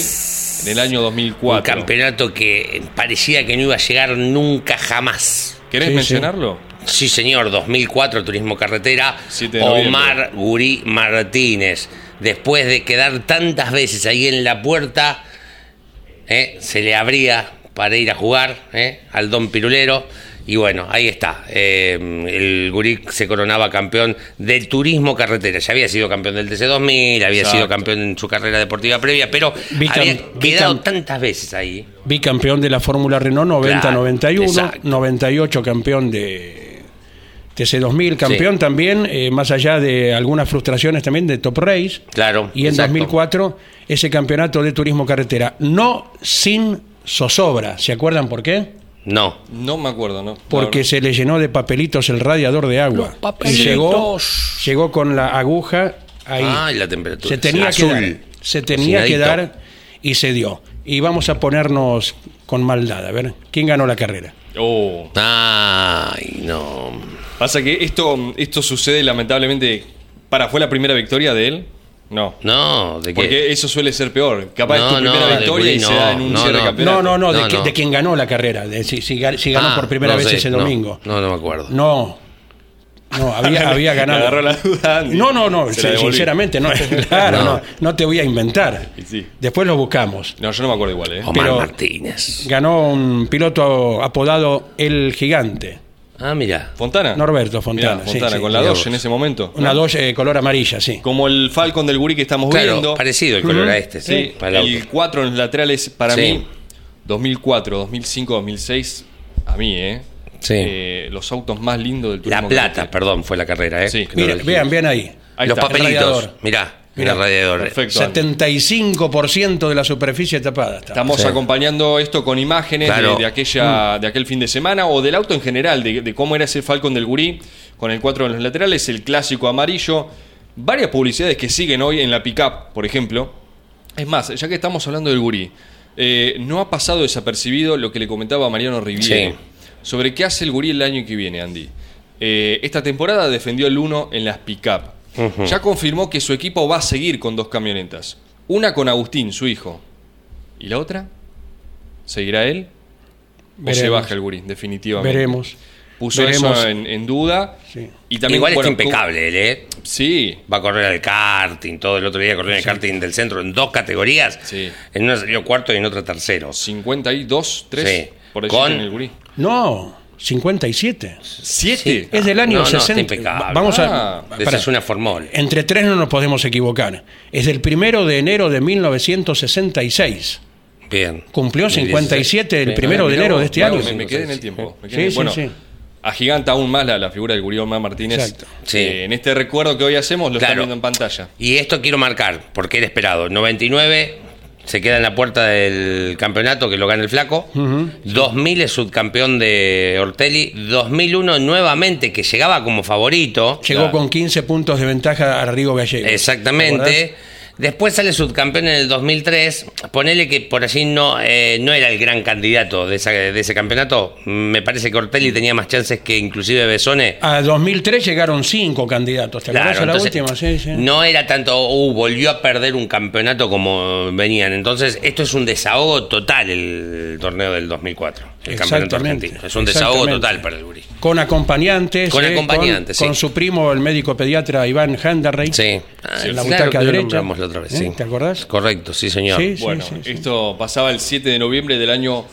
[SPEAKER 4] en el año
[SPEAKER 3] Un
[SPEAKER 4] 2004.
[SPEAKER 3] campeonato que parecía que no iba a llegar nunca jamás.
[SPEAKER 4] ¿Querés
[SPEAKER 2] Sí,
[SPEAKER 4] mencionarlo?
[SPEAKER 3] Sí, señor, 2004, Turismo Carretera,
[SPEAKER 4] 7 de noviembre.
[SPEAKER 3] Omar Gurí Martínez. Después de quedar tantas veces ahí en la puerta, ¿eh? se le abría para ir a jugar ¿eh? al Don Pirulero. Y bueno, ahí está. Eh, el Gurí se coronaba campeón del turismo carretera. Ya había sido campeón del TC2000, había
[SPEAKER 4] Exacto.
[SPEAKER 3] sido campeón en su carrera deportiva previa, pero
[SPEAKER 2] Bicam-
[SPEAKER 3] había quedado tantas veces ahí.
[SPEAKER 2] Bicampeón de la Fórmula Renault 90-91,
[SPEAKER 3] exacto.
[SPEAKER 2] 98 campeón de TC2000, campeón
[SPEAKER 3] Sí.
[SPEAKER 2] también, eh, más allá de algunas frustraciones también de Top Race.
[SPEAKER 3] Claro.
[SPEAKER 2] Y en
[SPEAKER 3] exacto.
[SPEAKER 2] 2004 ese campeonato de turismo carretera, no sin zozobra. ¿Se acuerdan por qué?
[SPEAKER 3] No.
[SPEAKER 4] No me acuerdo, ¿no?
[SPEAKER 2] Porque se le llenó de papelitos el radiador de agua. Y
[SPEAKER 3] papelitos.
[SPEAKER 2] llegó, llegó con la aguja ahí.
[SPEAKER 3] Ah, y la temperatura.
[SPEAKER 2] Se tenía
[SPEAKER 3] Azul.
[SPEAKER 2] que dar. Se tenía que dar y se dio. Y vamos a ponernos con maldad. A ver, ¿quién ganó la carrera?
[SPEAKER 4] Oh.
[SPEAKER 3] Ay, no.
[SPEAKER 4] Pasa que esto, esto sucede lamentablemente. Para, ¿fue la primera victoria de él? No.
[SPEAKER 3] No, ¿de qué?
[SPEAKER 4] Porque eso suele ser peor. Capaz
[SPEAKER 3] No,
[SPEAKER 4] es tu primera victoria y se da en un
[SPEAKER 3] no,
[SPEAKER 4] cierre campeonato.
[SPEAKER 2] No, no, no, de,
[SPEAKER 3] No,
[SPEAKER 2] que-
[SPEAKER 3] no.
[SPEAKER 2] de quien ganó la carrera. de si, si ga- si ganó
[SPEAKER 3] Ah,
[SPEAKER 2] por primera
[SPEAKER 3] no
[SPEAKER 2] vez
[SPEAKER 3] sé,
[SPEAKER 2] ese domingo.
[SPEAKER 3] No, no, me acuerdo.
[SPEAKER 2] No. No, había, ganado.
[SPEAKER 4] agarró la duda, Andy.
[SPEAKER 2] No, no, no,
[SPEAKER 4] Se
[SPEAKER 2] sinceramente, no, claro,
[SPEAKER 3] No.
[SPEAKER 2] no. no, te voy a inventar.
[SPEAKER 4] Y sí.
[SPEAKER 2] Después lo buscamos.
[SPEAKER 4] No, yo no me acuerdo igual, ¿eh?
[SPEAKER 3] Omar
[SPEAKER 2] pero-
[SPEAKER 3] Martínez.
[SPEAKER 2] Ganó un piloto apodado El Gigante,
[SPEAKER 3] Ah, mira.
[SPEAKER 4] ¿Fontana?
[SPEAKER 2] Norberto Fontana,
[SPEAKER 4] Mirá, Fontana,
[SPEAKER 2] sí,
[SPEAKER 4] con la
[SPEAKER 3] mirá
[SPEAKER 4] 2
[SPEAKER 3] vos.
[SPEAKER 4] en ese momento.
[SPEAKER 2] una
[SPEAKER 4] ¿no?
[SPEAKER 2] Dodge eh, color amarilla, sí.
[SPEAKER 4] Como el Falcon del Gurí que estamos
[SPEAKER 3] Claro,
[SPEAKER 4] viendo.
[SPEAKER 3] parecido el color a este, sí.
[SPEAKER 4] Sí,
[SPEAKER 3] para el
[SPEAKER 4] el
[SPEAKER 3] auto.
[SPEAKER 4] 4 en los laterales, para
[SPEAKER 3] Sí.
[SPEAKER 4] mí, 2004, 2005, 2006, a mí, ¿eh?
[SPEAKER 3] Sí.
[SPEAKER 4] Eh, los autos más lindos del turismo.
[SPEAKER 3] La Plata, perdón, fue la carrera, ¿eh?
[SPEAKER 4] Sí.
[SPEAKER 2] Mira, vean, vean ahí.
[SPEAKER 4] Ahí
[SPEAKER 3] Los
[SPEAKER 4] está.
[SPEAKER 3] papelitos. Mirá,
[SPEAKER 2] Mirá.
[SPEAKER 3] el radiador.
[SPEAKER 4] Perfecto. Andy.
[SPEAKER 2] 75% de la superficie tapada. está.
[SPEAKER 4] Estamos
[SPEAKER 3] Sí.
[SPEAKER 4] acompañando esto con imágenes de-
[SPEAKER 3] Claro.
[SPEAKER 4] de, aquella, de aquel fin de semana o del auto en general, de, de cómo era ese Falcon del Gurí con el 4 en los laterales, el clásico amarillo. Varias publicidades que siguen hoy en la pickup, por ejemplo. Es más, ya que estamos hablando del Gurí, eh, no ha pasado desapercibido lo que le comentaba a Mariano Riviere
[SPEAKER 3] Sí.
[SPEAKER 4] sobre qué hace el Gurí el año que viene, Andy. Eh, esta temporada defendió el 1 en las pickup. Ya confirmó que su equipo va a seguir con dos camionetas. Una con Agustín, su hijo. ¿Y la otra? ¿Seguirá él? ¿O se baja el Gurí, definitivamente?
[SPEAKER 2] Veremos.
[SPEAKER 4] Puso
[SPEAKER 2] Veremos.
[SPEAKER 4] eso en, en duda.
[SPEAKER 2] Sí.
[SPEAKER 4] Y también,
[SPEAKER 3] Igual
[SPEAKER 4] bueno,
[SPEAKER 3] está impecable, él, ¿eh?
[SPEAKER 4] Sí,
[SPEAKER 3] Va a correr al karting, todo el otro día corrió en el karting del centro en dos categorías.
[SPEAKER 4] Sí.
[SPEAKER 3] En una salió cuarto y en otra tercero.
[SPEAKER 4] 52, 3
[SPEAKER 3] Sí.
[SPEAKER 4] por el
[SPEAKER 3] Con-
[SPEAKER 4] en el Gurí.
[SPEAKER 2] No, 57.
[SPEAKER 4] ¿Siete?
[SPEAKER 2] Es del año
[SPEAKER 3] No, no, está
[SPEAKER 2] 60.
[SPEAKER 3] impecable.
[SPEAKER 2] Vamos a.
[SPEAKER 4] Ah,
[SPEAKER 3] Esa es una formol.
[SPEAKER 2] Entre tres no nos podemos equivocar. Es del primero de enero de 1966.
[SPEAKER 3] Bien.
[SPEAKER 2] Cumplió 57 el
[SPEAKER 3] Sí.
[SPEAKER 2] primero de enero de este
[SPEAKER 4] bueno,
[SPEAKER 2] año.
[SPEAKER 4] Me, me quedé en el tiempo. me
[SPEAKER 2] Sí,
[SPEAKER 4] quedé-
[SPEAKER 2] sí,
[SPEAKER 4] bueno,
[SPEAKER 2] sí.
[SPEAKER 4] agiganta aún más la, la figura del Gurí Omar Martínez.
[SPEAKER 2] Exacto.
[SPEAKER 3] Sí.
[SPEAKER 4] Eh, en este recuerdo que hoy hacemos lo
[SPEAKER 3] Claro.
[SPEAKER 4] están viendo en pantalla.
[SPEAKER 3] Y esto quiero marcar, porque era esperado. 99 se queda en la puerta del campeonato que lo gana el Flaco. 2000 es subcampeón de Ortelli. 2001 nuevamente, que llegaba como favorito.
[SPEAKER 2] Llegó
[SPEAKER 4] Claro.
[SPEAKER 2] con 15 puntos de ventaja a Rigo Gallego. ¿Te
[SPEAKER 3] Exactamente. Después sale subcampeón en el 2003. Ponele que por allí no, eh, no era el gran candidato de, esa- de ese campeonato. Me parece que Ortelli tenía más chances que inclusive Besone.
[SPEAKER 2] A 2003 llegaron cinco candidatos. ¿Te acuerdas
[SPEAKER 3] Claro,
[SPEAKER 2] la última? Sí, sí.
[SPEAKER 3] no era tanto, uh, volvió a perder un campeonato como venían. Entonces, esto es un desahogo total el torneo del 2004, el campeonato argentino. Es un desahogo total para el Gurí.
[SPEAKER 2] Con acompañantes.
[SPEAKER 3] Con
[SPEAKER 2] eh,
[SPEAKER 3] acompañantes,
[SPEAKER 2] con,
[SPEAKER 3] sí.
[SPEAKER 2] con su primo, el médico pediatra Iván Handerrey.
[SPEAKER 3] Sí,
[SPEAKER 2] Ah, en la
[SPEAKER 3] claro
[SPEAKER 2] butaca
[SPEAKER 3] lo
[SPEAKER 2] derecha.
[SPEAKER 3] Otra vez,
[SPEAKER 2] ¿Eh?
[SPEAKER 3] sí.
[SPEAKER 2] ¿Te acordás?
[SPEAKER 3] Correcto, sí, señor.
[SPEAKER 2] Sí,
[SPEAKER 4] Bueno,
[SPEAKER 2] sí, sí.
[SPEAKER 4] esto pasaba el 7 de noviembre del año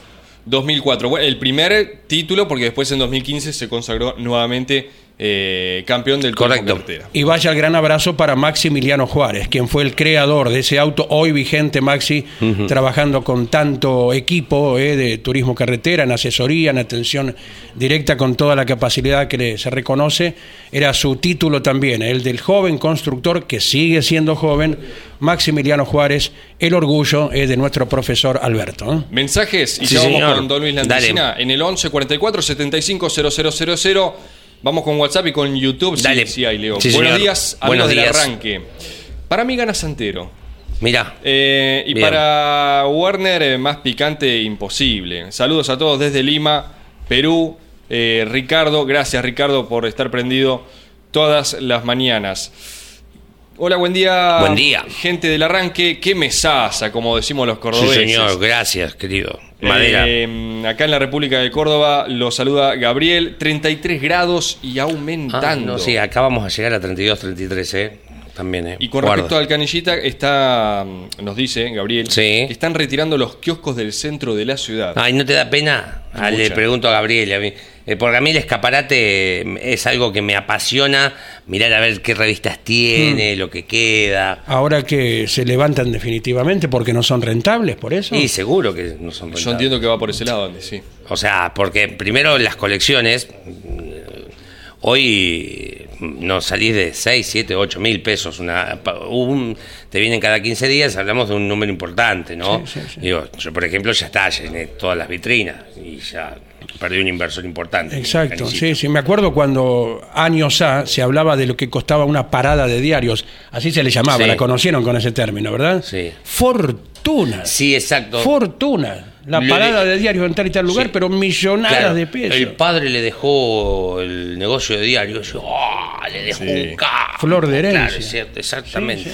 [SPEAKER 4] 2004. Bueno, el primer título, porque después en 2015 se consagró nuevamente eh, campeón del
[SPEAKER 3] Correcto.
[SPEAKER 2] Y vaya el gran abrazo para Maximiliano Juárez, quien fue el creador de ese auto hoy vigente, Maxi, trabajando con tanto equipo eh, de turismo carretera, en asesoría, en atención directa, con toda la capacidad que le- se reconoce. Era su título también, el del joven constructor que sigue siendo joven, Maximiliano Juárez, el orgullo eh, de nuestro profesor Alberto. ¿eh?
[SPEAKER 4] Mensajes y
[SPEAKER 3] Sí,
[SPEAKER 4] ya vamos
[SPEAKER 3] señor.
[SPEAKER 4] con Don Luis Landricina en el 11 44 75 000. Vamos con WhatsApp y con YouTube.
[SPEAKER 3] Dale.
[SPEAKER 4] Sí, ahí leo.
[SPEAKER 3] Sí,
[SPEAKER 4] Buenos
[SPEAKER 3] señor.
[SPEAKER 4] días, amigos
[SPEAKER 3] Buenos
[SPEAKER 4] del
[SPEAKER 3] días.
[SPEAKER 4] arranque. Para mí gana Santero.
[SPEAKER 3] Mirá.
[SPEAKER 4] Eh, y
[SPEAKER 3] Bien.
[SPEAKER 4] para Warner, eh, más picante imposible. Saludos a todos desde Lima, Perú. Eh, Ricardo, gracias Ricardo por estar prendido todas las mañanas. Hola, buen día.
[SPEAKER 3] Buen día.
[SPEAKER 4] Gente del arranque, qué mesaza, como decimos los
[SPEAKER 3] Sí,
[SPEAKER 4] cordobeses.
[SPEAKER 3] señor. Gracias, querido. Madera.
[SPEAKER 4] Eh, acá en la República de Córdoba lo saluda Gabriel, 33 grados y
[SPEAKER 3] Ah,
[SPEAKER 4] aumentando.
[SPEAKER 3] no, sí, acá vamos a llegar a 32, 33, ¿eh? También, ¿eh?
[SPEAKER 4] Y con
[SPEAKER 3] Guarda.
[SPEAKER 4] respecto al canillita, está, nos dice Gabriel,
[SPEAKER 3] Sí.
[SPEAKER 4] que están retirando los kioscos del centro de la ciudad.
[SPEAKER 3] Ay, ¿no te da pena? Ah, le pregunto a Gabriel. a mí. Eh, porque a mí el escaparate eh, es algo que me apasiona. Mirar a ver qué revistas tiene, lo que queda.
[SPEAKER 2] Ahora que se levantan definitivamente porque no son rentables, por eso.
[SPEAKER 3] Y seguro que no son
[SPEAKER 4] Yo
[SPEAKER 3] rentables.
[SPEAKER 4] entiendo que va por ese lado, Andy, sí.
[SPEAKER 3] O sea, porque primero las colecciones, mm, hoy mm, no salís de 6, 7, 8 mil pesos. Una, un- te vienen cada 15 días, hablamos de un número importante, ¿no?
[SPEAKER 2] Sí, sí, sí.
[SPEAKER 3] Digo, yo por ejemplo ya está, llené todas las vitrinas y ya perdí un inversor importante.
[SPEAKER 2] Exacto, sí, sí, me acuerdo cuando años A se hablaba de lo que costaba una parada de diarios, así se le llamaba,
[SPEAKER 3] Sí.
[SPEAKER 2] la conocieron con ese término, ¿verdad?
[SPEAKER 3] Sí.
[SPEAKER 2] Fortuna.
[SPEAKER 3] Sí, exacto.
[SPEAKER 2] Fortuna. La
[SPEAKER 3] Le-
[SPEAKER 2] parada de diarios en tal y tal lugar,
[SPEAKER 3] Sí.
[SPEAKER 2] pero millonadas
[SPEAKER 3] Claro,
[SPEAKER 2] de pesos.
[SPEAKER 3] El padre le dejó el negocio de diario. Yo, ¡ah! le dejó
[SPEAKER 4] Sí.
[SPEAKER 3] un carro.
[SPEAKER 2] Flor de herencia.
[SPEAKER 3] Claro, es cierto, exactamente.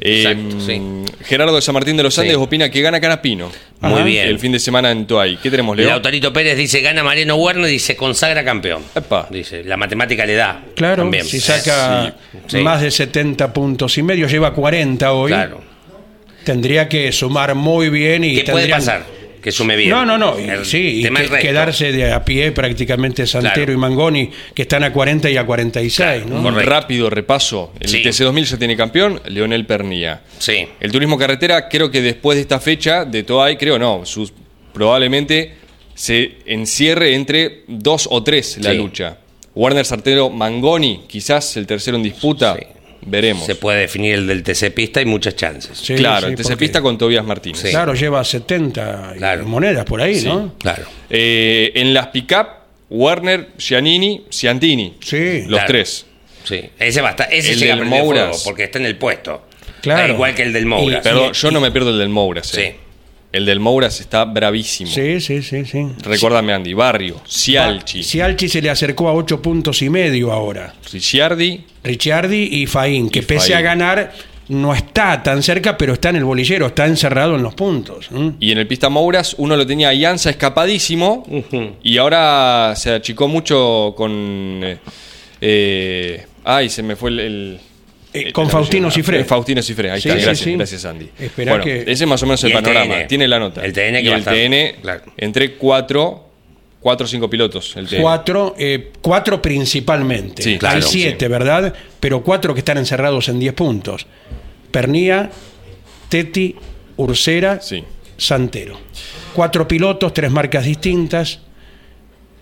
[SPEAKER 3] Exacto, sí.
[SPEAKER 4] Gerardo de San Martín de los Andes
[SPEAKER 3] Sí.
[SPEAKER 4] opina que gana Canapino.
[SPEAKER 3] Muy
[SPEAKER 2] Ajá.
[SPEAKER 3] bien.
[SPEAKER 4] El fin de semana en Toay. ¿Qué tenemos, Leo?
[SPEAKER 3] Lautarito Pérez dice, gana Mariano Werner y se consagra campeón.
[SPEAKER 4] Epa.
[SPEAKER 3] Dice, la matemática le da.
[SPEAKER 2] Claro,
[SPEAKER 3] También.
[SPEAKER 2] si saca
[SPEAKER 3] Sí.
[SPEAKER 2] más de 70 puntos y medio, lleva 40 hoy,
[SPEAKER 3] Claro.
[SPEAKER 2] tendría que sumar muy bien y
[SPEAKER 3] ¿Qué puede pasar? Que sume bien.
[SPEAKER 2] No, no, no.
[SPEAKER 3] El
[SPEAKER 2] sí, y que- quedarse de a pie prácticamente Santero
[SPEAKER 3] Claro.
[SPEAKER 2] y Mangoni, que están a 40 y a 46,
[SPEAKER 3] Claro,
[SPEAKER 2] ¿no?
[SPEAKER 4] Un rápido repaso. El
[SPEAKER 3] Sí.
[SPEAKER 4] TC2000 ya tiene campeón, Leonel Pernía.
[SPEAKER 3] Sí.
[SPEAKER 4] El turismo carretera, creo que después de esta fecha de Toay, creo no, sus, probablemente se encierre entre dos o tres la
[SPEAKER 3] Sí.
[SPEAKER 4] lucha. Warner Sartero Mangoni, quizás el tercero en disputa,
[SPEAKER 3] Sí.
[SPEAKER 4] Veremos.
[SPEAKER 3] Se puede definir el del TC Pista y muchas chances.
[SPEAKER 2] Sí,
[SPEAKER 4] claro,
[SPEAKER 2] sí,
[SPEAKER 4] el TC
[SPEAKER 2] porque-
[SPEAKER 4] Pista con Tobias Martínez.
[SPEAKER 3] Sí.
[SPEAKER 2] Claro, lleva 70 y
[SPEAKER 3] Claro.
[SPEAKER 2] monedas por ahí,
[SPEAKER 4] Sí.
[SPEAKER 2] ¿no?
[SPEAKER 3] Claro.
[SPEAKER 4] Eh, en las pick-up, Warner, Giannini, Ciantini.
[SPEAKER 2] Sí.
[SPEAKER 4] Los
[SPEAKER 3] Claro.
[SPEAKER 4] tres.
[SPEAKER 3] Sí. Ese va a estar, ese
[SPEAKER 4] El
[SPEAKER 3] llega
[SPEAKER 4] del Mouras.
[SPEAKER 3] fuego porque está en el puesto.
[SPEAKER 2] Claro.
[SPEAKER 3] Ah, igual que el del Mouras.
[SPEAKER 2] Y-
[SPEAKER 4] Perdón, yo no me pierdo el del Mouras. eh.
[SPEAKER 3] Sí.
[SPEAKER 4] El del Mouras está bravísimo.
[SPEAKER 2] Sí, sí, sí, sí.
[SPEAKER 4] Recuérdame, Andy. Barrio, Cialchi,
[SPEAKER 2] Cialchi se le acercó a 8 puntos y medio ahora.
[SPEAKER 4] Ricciardi.
[SPEAKER 2] Ricciardi y Faín, que
[SPEAKER 4] Y
[SPEAKER 2] pese
[SPEAKER 4] Faín.
[SPEAKER 2] a ganar, no está tan cerca, pero está en el bolillero, está encerrado en los puntos.
[SPEAKER 4] Y en el pista Mouras uno lo tenía a Ianza escapadísimo y ahora se achicó mucho con... eh, eh, ay, se me fue el... el-
[SPEAKER 2] Eh,
[SPEAKER 4] el-
[SPEAKER 2] con Faustino. Cifré.
[SPEAKER 4] Eh, Faustino Cifré, ahí
[SPEAKER 2] Sí,
[SPEAKER 4] está,
[SPEAKER 2] sí,
[SPEAKER 4] gracias,
[SPEAKER 2] sí.
[SPEAKER 4] gracias Andy.
[SPEAKER 2] Esperá
[SPEAKER 4] bueno,
[SPEAKER 2] que-
[SPEAKER 4] ese es más o menos el panorama,
[SPEAKER 3] TN.
[SPEAKER 4] tiene la nota.
[SPEAKER 3] El TN que
[SPEAKER 4] y
[SPEAKER 3] va a
[SPEAKER 4] el
[SPEAKER 3] estar-
[SPEAKER 4] TN,
[SPEAKER 3] claro.
[SPEAKER 4] entre cuatro, cuatro o cinco pilotos. El TN.
[SPEAKER 2] Cuatro, eh, cuatro principalmente.
[SPEAKER 4] Sí, claro,
[SPEAKER 2] Hay siete,
[SPEAKER 4] sí.
[SPEAKER 2] ¿verdad? Pero cuatro que están encerrados en 10 puntos. Pernía, Teti, Ursera,
[SPEAKER 4] Sí.
[SPEAKER 2] Santero. Cuatro pilotos, tres marcas distintas.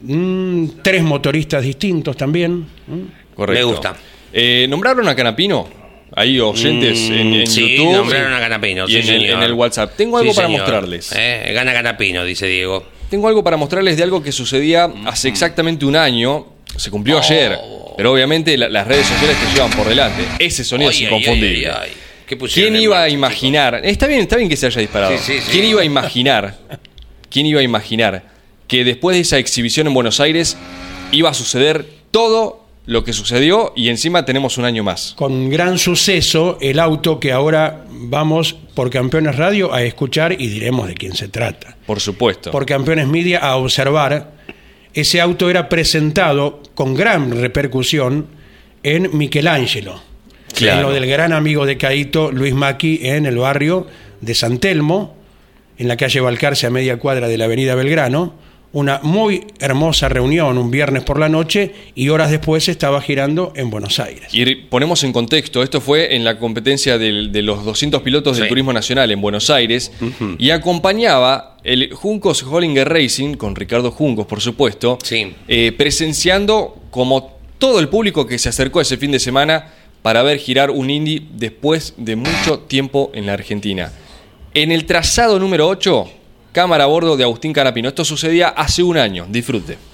[SPEAKER 2] mm, tres motoristas distintos también. ¿m?
[SPEAKER 4] Correcto.
[SPEAKER 3] Me gusta.
[SPEAKER 4] Eh, ¿Nombraron a Canapino? Ahí oyentes
[SPEAKER 3] Mm,
[SPEAKER 4] en, en
[SPEAKER 3] sí,
[SPEAKER 4] YouTube.
[SPEAKER 3] nombraron a Canapino,
[SPEAKER 4] y
[SPEAKER 3] sí,
[SPEAKER 4] en, el,
[SPEAKER 3] señor.
[SPEAKER 4] en el WhatsApp. Tengo algo
[SPEAKER 3] Sí,
[SPEAKER 4] para
[SPEAKER 3] señor.
[SPEAKER 4] mostrarles.
[SPEAKER 3] Eh, gana Canapino, dice Diego.
[SPEAKER 4] Tengo algo para mostrarles de algo que sucedía hace exactamente un año. Se cumplió ayer. Pero obviamente la- las redes sociales te llevan por delante. Ese sonido
[SPEAKER 3] Ay,
[SPEAKER 4] es inconfundible.
[SPEAKER 3] ay, ay, ay. ¿Qué pusieron
[SPEAKER 4] ¿Quién iba a imaginar? Está bien, está bien que se haya disparado. ¿Quién iba a imaginar? ¿Quién iba a imaginar que después de esa exhibición en Buenos Aires iba a suceder todo lo que sucedió y encima tenemos un año más?
[SPEAKER 2] Con gran suceso, el auto que ahora vamos por Campeones Radio a escuchar y diremos de quién se trata.
[SPEAKER 4] Por supuesto.
[SPEAKER 2] por Campeones Media a observar, ese auto era presentado con gran repercusión en Michelangelo,
[SPEAKER 4] Claro.
[SPEAKER 2] en lo del gran amigo de Caito, Luis Maki, en el barrio de San Telmo, en la calle Balcarce a media cuadra de la avenida Belgrano, una muy hermosa reunión un viernes por la noche y horas después estaba girando en Buenos Aires.
[SPEAKER 4] Y ponemos en contexto, esto fue en la competencia del- de los 200 pilotos del. Turismo Nacional en Buenos Aires y acompañaba el Juncos Hollinger Racing, con Ricardo Juncos por supuesto,
[SPEAKER 3] Sí.
[SPEAKER 4] eh, presenciando como todo el público que se acercó ese fin de semana para ver girar un Indy después de mucho tiempo en la Argentina. En el trazado número 8, cámara a bordo de Agustín Canapino. Esto sucedía hace un año. Disfrute.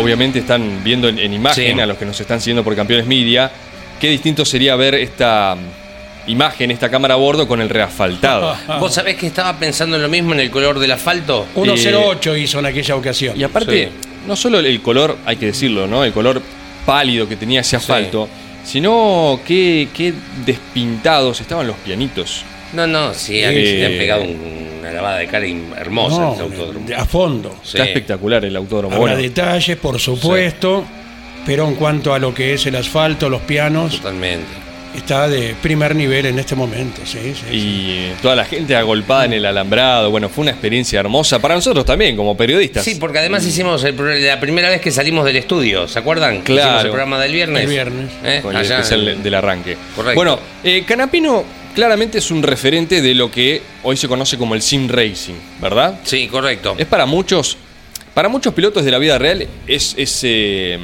[SPEAKER 4] Obviamente están viendo en, en imagen
[SPEAKER 3] Sí.
[SPEAKER 4] a los que nos están siguiendo por Campeones Media. Qué distinto sería ver esta mm, imagen, esta cámara a bordo con el reasfaltado.
[SPEAKER 3] ¿Vos sabés que estaba pensando en lo mismo en el color del asfalto?
[SPEAKER 2] 108 hizo en aquella ocasión.
[SPEAKER 4] Y aparte,
[SPEAKER 3] Sí.
[SPEAKER 4] no solo el color, hay que decirlo, ¿no? El color pálido que tenía ese asfalto, sino qué, qué despintados estaban los pianitos.
[SPEAKER 3] No, no, sí, a-
[SPEAKER 4] Eh,
[SPEAKER 3] le han pegado un- de cara in- hermosa
[SPEAKER 2] No,
[SPEAKER 3] ese autódromo.
[SPEAKER 2] de- a fondo.
[SPEAKER 3] Sí.
[SPEAKER 4] Está espectacular el autódromo.
[SPEAKER 2] Habrá
[SPEAKER 4] Bueno,
[SPEAKER 2] detalles, por supuesto, pero en cuanto a lo que es el asfalto, los pianos,
[SPEAKER 3] Totalmente.
[SPEAKER 2] está de primer nivel en este momento. Sí, sí, sí.
[SPEAKER 4] y toda la gente agolpada en el alambrado. Bueno, fue una experiencia hermosa para nosotros también, como periodistas.
[SPEAKER 3] Sí, porque además hicimos el la primera vez que salimos del estudio, ¿se acuerdan? Que
[SPEAKER 4] Claro.
[SPEAKER 3] Hicimos el programa del viernes.
[SPEAKER 2] El viernes.
[SPEAKER 3] ¿Eh?
[SPEAKER 4] con el
[SPEAKER 3] Allá
[SPEAKER 4] especial
[SPEAKER 3] en-
[SPEAKER 4] del arranque.
[SPEAKER 3] Correcto.
[SPEAKER 4] Bueno, eh, Canapino claramente es un referente de lo que hoy se conoce como el sim racing, ¿verdad?
[SPEAKER 3] Sí, correcto.
[SPEAKER 4] Es para muchos, para muchos pilotos de la vida real es, es eh,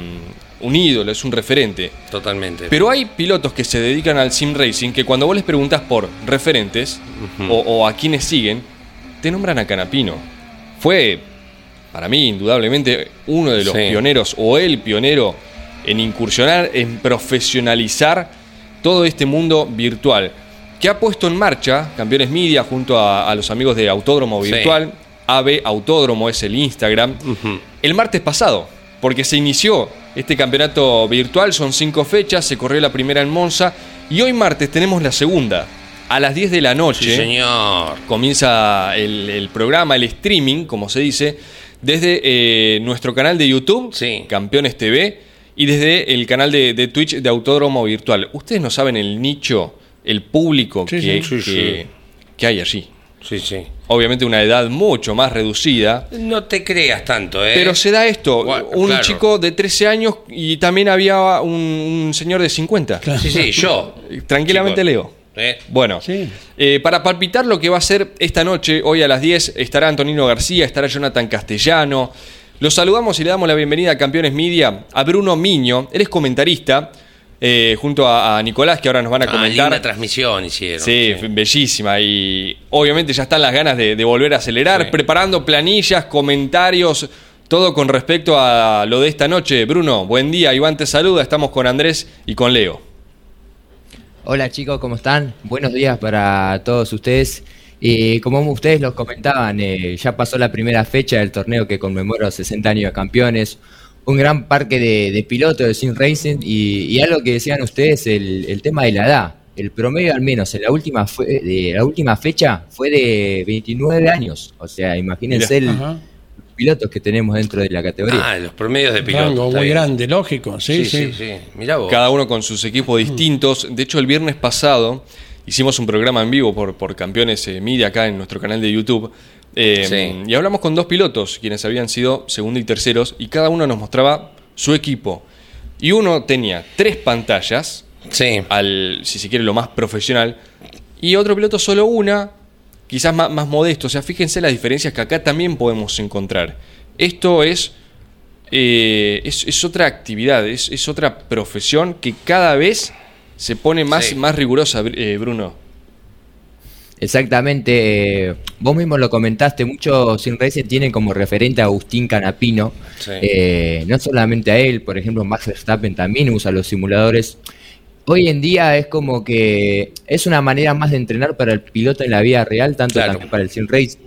[SPEAKER 4] un ídolo, es un referente.
[SPEAKER 3] Totalmente.
[SPEAKER 4] Pero hay pilotos que se dedican al sim racing que cuando vos les preguntas por referentes o, o a quienes siguen, te nombran a Canapino. Fue, para mí, indudablemente, uno de los
[SPEAKER 3] Sí.
[SPEAKER 4] pioneros o el pionero en incursionar, en profesionalizar todo este mundo virtual. Que ha puesto en marcha Campeones Media junto a, a los amigos de Autódromo
[SPEAKER 3] Sí.
[SPEAKER 4] Virtual. AB Autódromo es el Instagram. El martes pasado, porque se inició este campeonato virtual, son cinco fechas, se corrió la primera en Monza y hoy martes tenemos la segunda. A las 10 de la noche
[SPEAKER 3] Sí, señor.
[SPEAKER 4] comienza el, el programa, el streaming, como se dice, desde eh, nuestro canal de YouTube,
[SPEAKER 3] Sí.
[SPEAKER 4] Campeones TV, y desde el canal de, de Twitch de Autódromo Virtual. Ustedes no saben el nicho, el público
[SPEAKER 2] Sí,
[SPEAKER 4] que,
[SPEAKER 2] sí.
[SPEAKER 4] Que- que hay allí.
[SPEAKER 3] Sí, sí.
[SPEAKER 4] Obviamente una edad mucho más reducida,
[SPEAKER 3] No te creas tanto, ¿eh?
[SPEAKER 4] pero se da esto,
[SPEAKER 3] Bueno,
[SPEAKER 4] un
[SPEAKER 3] claro.
[SPEAKER 4] chico de 13 años y también había un, un señor de 50.
[SPEAKER 2] Claro.
[SPEAKER 3] Sí, sí, yo.
[SPEAKER 4] Tranquilamente leo.
[SPEAKER 3] ¿Eh?
[SPEAKER 4] Bueno,
[SPEAKER 2] Sí.
[SPEAKER 4] eh, para palpitar lo que va a ser esta noche, hoy a las 10, estará Antonino García, estará Jonathan Castellano. Los saludamos y le damos la bienvenida a Campeones Media, a Bruno Miño, él es comentarista, eh, junto a, a Nicolás, que ahora nos van a
[SPEAKER 3] Ah,
[SPEAKER 4] comentar.
[SPEAKER 3] linda transmisión hicieron.
[SPEAKER 4] Sí, bellísima. Y obviamente ya están las ganas de, de volver a acelerar,
[SPEAKER 3] Sí.
[SPEAKER 4] preparando planillas, comentarios, todo con respecto a lo de esta noche. Bruno, buen día. Iván te saluda. Estamos con Andrés y con Leo.
[SPEAKER 8] Hola chicos, ¿cómo están? Buenos días para todos ustedes. Eh, como ustedes los comentaban, eh, ya pasó la primera fecha del torneo que conmemora los 60 años de campeones. Un gran parque de, de pilotos de Sim Racing y, y algo que decían ustedes, el, el tema de la edad. El promedio al menos en la última, fue, de la última fecha fue de 29 años. O sea, imagínense el,
[SPEAKER 2] Ajá.
[SPEAKER 8] los pilotos que tenemos dentro de la categoría.
[SPEAKER 3] Ah, los promedios de piloto.
[SPEAKER 2] Rango
[SPEAKER 3] está
[SPEAKER 2] muy
[SPEAKER 3] bien.
[SPEAKER 2] grande, lógico. Sí, sí.
[SPEAKER 3] sí, sí. Mirá vos.
[SPEAKER 4] Cada uno con sus equipos distintos. De hecho, el viernes pasado hicimos un programa en vivo por, por Campeones eh, Media acá en nuestro canal de YouTube. Eh,
[SPEAKER 3] Sí.
[SPEAKER 4] Y hablamos con dos pilotos, quienes habían sido segundo y terceros, y cada uno nos mostraba su equipo. Y uno tenía tres pantallas,
[SPEAKER 3] Sí.
[SPEAKER 4] al, si se quiere, lo más profesional, y otro piloto solo una, quizás más, más modesto. O sea, fíjense las diferencias que acá también podemos encontrar. Esto es, eh, es, es otra actividad, es, es otra profesión que cada vez se pone más,
[SPEAKER 3] Sí.
[SPEAKER 4] más rigurosa, eh, Bruno.
[SPEAKER 8] Exactamente, eh, vos mismo lo comentaste, muchos Sim Racing tienen como referente a Agustín Canapino,
[SPEAKER 3] Sí.
[SPEAKER 8] Eh, no solamente a él, por ejemplo Max Verstappen también usa los simuladores. Hoy en día es como que es una manera más de entrenar para el piloto en la vida real, tanto
[SPEAKER 3] Claro.
[SPEAKER 8] también para el Sim Racing.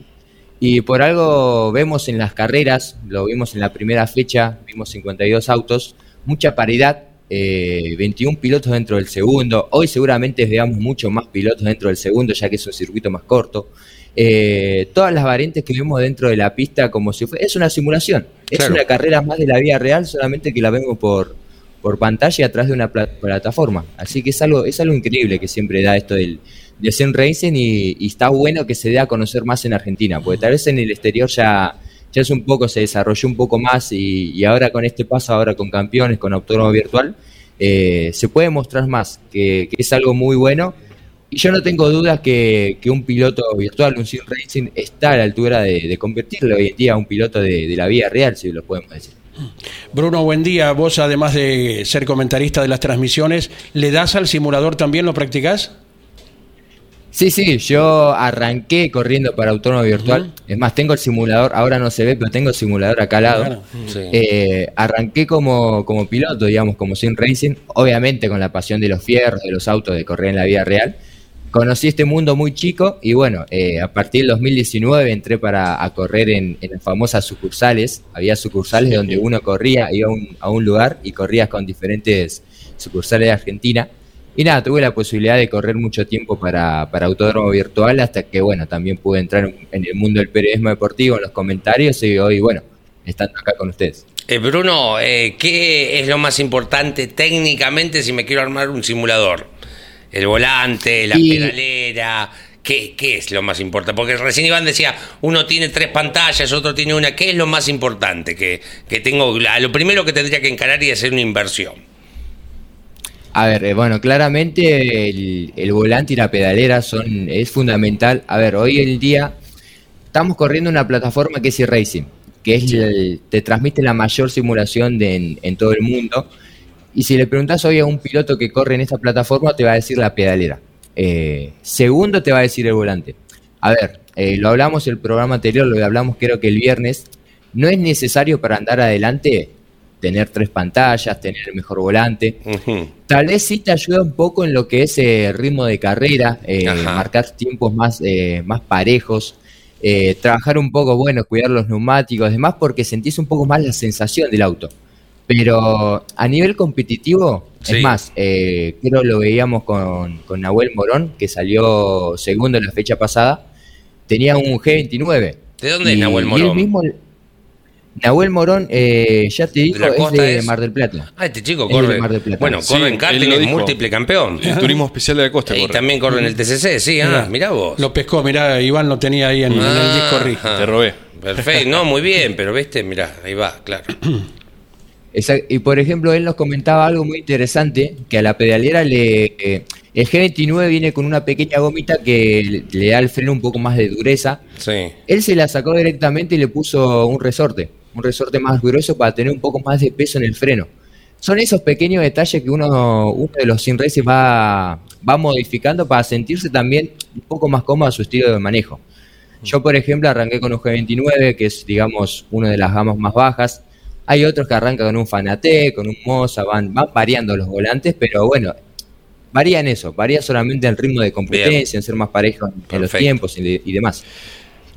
[SPEAKER 8] Y por algo vemos en las carreras, lo vimos en la primera fecha, vimos 52 autos, mucha paridad, eh, 21 pilotos dentro del segundo. Hoy seguramente veamos mucho más pilotos dentro del segundo, ya que es un circuito más corto. Eh, todas las variantes que vemos dentro de la pista, como si fuera. Es una simulación, es
[SPEAKER 3] Claro.
[SPEAKER 8] una carrera más de la vida real, solamente que la vemos por, por pantalla atrás de una pla- plataforma. Así que es algo, es algo increíble que siempre da esto del, de Zen Racing y, y está bueno que se dé a conocer más en Argentina, porque tal vez en el exterior ya, ya es un poco, se desarrolló un poco más y, ahora con este paso, ahora con campeones, con autónomo virtual, eh, se puede mostrar más, que, es algo muy bueno. Y yo no tengo dudas que, que un piloto virtual, un Sim Racing, está a la altura de, de convertirlo hoy en día a un piloto de, de la vida real, si lo podemos decir.
[SPEAKER 2] Bruno, buen día. Vos, además de ser comentarista de las transmisiones, ¿le das al simulador también? ¿Lo practicás?
[SPEAKER 8] Sí, sí, yo arranqué corriendo para autónomo virtual. Es más, tengo el simulador, ahora no se ve, pero tengo el simulador acá al lado.
[SPEAKER 2] Claro.
[SPEAKER 3] Sí.
[SPEAKER 8] Eh, arranqué como, como piloto, digamos, como sim racing, obviamente con la pasión de los fierros, de los autos, de correr en la vida real. Conocí este mundo muy chico y bueno, eh, a partir del 2019 entré para a correr en, en las famosas sucursales. Había sucursales donde uno corría, iba a un, a un lugar y corrías con diferentes sucursales de Argentina. Y nada, tuve la posibilidad de correr mucho tiempo para, para Autódromo Virtual hasta que, bueno, también pude entrar en el mundo del periodismo deportivo, en los comentarios y hoy, bueno, estando acá con ustedes.
[SPEAKER 3] Eh, Bruno, eh, ¿qué es lo más importante técnicamente si me quiero armar un simulador? El volante, la
[SPEAKER 8] Y-
[SPEAKER 3] pedalera. ¿Qué, ¿Qué es lo más importante? Porque recién Iván decía, uno tiene tres pantallas, otro tiene una. ¿Qué es lo más importante que, que tengo? Lo primero que tendría que encarar y hacer una inversión.
[SPEAKER 8] A ver, eh, bueno, claramente el, el volante y la pedalera son es fundamental. A ver, hoy en día estamos corriendo una plataforma que es e-racing, que es el- te transmite la mayor simulación de, en, en todo el mundo. Y si le preguntas hoy a un piloto que corre en esta plataforma, te va a decir la pedalera. Eh, segundo, te va a decir el volante. A ver, eh, lo hablamos el programa anterior, lo hablamos creo que el viernes. No es necesario para andar adelante tener tres pantallas, tener el mejor volante. Tal vez sí te ayuda un poco en lo que es eh, ritmo de carrera, eh, marcar tiempos más, eh, más parejos, eh, trabajar un poco, bueno, cuidar los neumáticos, demás, porque sentís un poco más la sensación del auto. Pero a nivel competitivo,
[SPEAKER 3] Sí.
[SPEAKER 8] es más, eh, creo lo veíamos con, con Nahuel Morón, que salió segundo en la fecha pasada, tenía un G29.
[SPEAKER 3] ¿De dónde es Nahuel
[SPEAKER 8] él
[SPEAKER 3] Morón?
[SPEAKER 8] mismo- Nahuel Morón, eh, ya te digo,
[SPEAKER 3] la
[SPEAKER 8] es
[SPEAKER 3] costa
[SPEAKER 8] de
[SPEAKER 3] es?
[SPEAKER 8] Mar del Plata.
[SPEAKER 3] Ah, este chico
[SPEAKER 8] Es de
[SPEAKER 3] corre.
[SPEAKER 8] Mar del Plata.
[SPEAKER 3] Bueno,
[SPEAKER 4] Sí,
[SPEAKER 3] corre en karting,
[SPEAKER 4] dijo.
[SPEAKER 3] múltiple campeón.
[SPEAKER 4] El turismo especial de la costa.
[SPEAKER 3] Y
[SPEAKER 4] corre.
[SPEAKER 3] también corre en el TCC, sí, ah, mirá vos.
[SPEAKER 2] Lo pescó, mirá, Iván lo tenía ahí en, en el disco RIG.
[SPEAKER 4] Te robé.
[SPEAKER 3] Perfecto, no, muy bien, pero viste, mirá, ahí va, claro.
[SPEAKER 8] Exact- Y por ejemplo, él nos comentaba algo muy interesante, que a la pedalera le... eh, el G29 viene con una pequeña gomita que le, le da al freno un poco más de dureza.
[SPEAKER 3] Sí.
[SPEAKER 8] Él se la sacó directamente y le puso un resorte, un resorte más grueso para tener un poco más de peso en el freno. Son esos pequeños detalles que uno, uno de los sin races va, va modificando para sentirse también un poco más cómodo a su estilo de manejo. Yo, por ejemplo, arranqué con un G29, que es, digamos, una de las gamas más bajas. Hay otros que arrancan con un Fanatec, con un Moza, van, van variando los volantes, pero bueno, varía en eso, varía solamente en el ritmo de competencia, en ser más parejo en- en los tiempos y, y demás.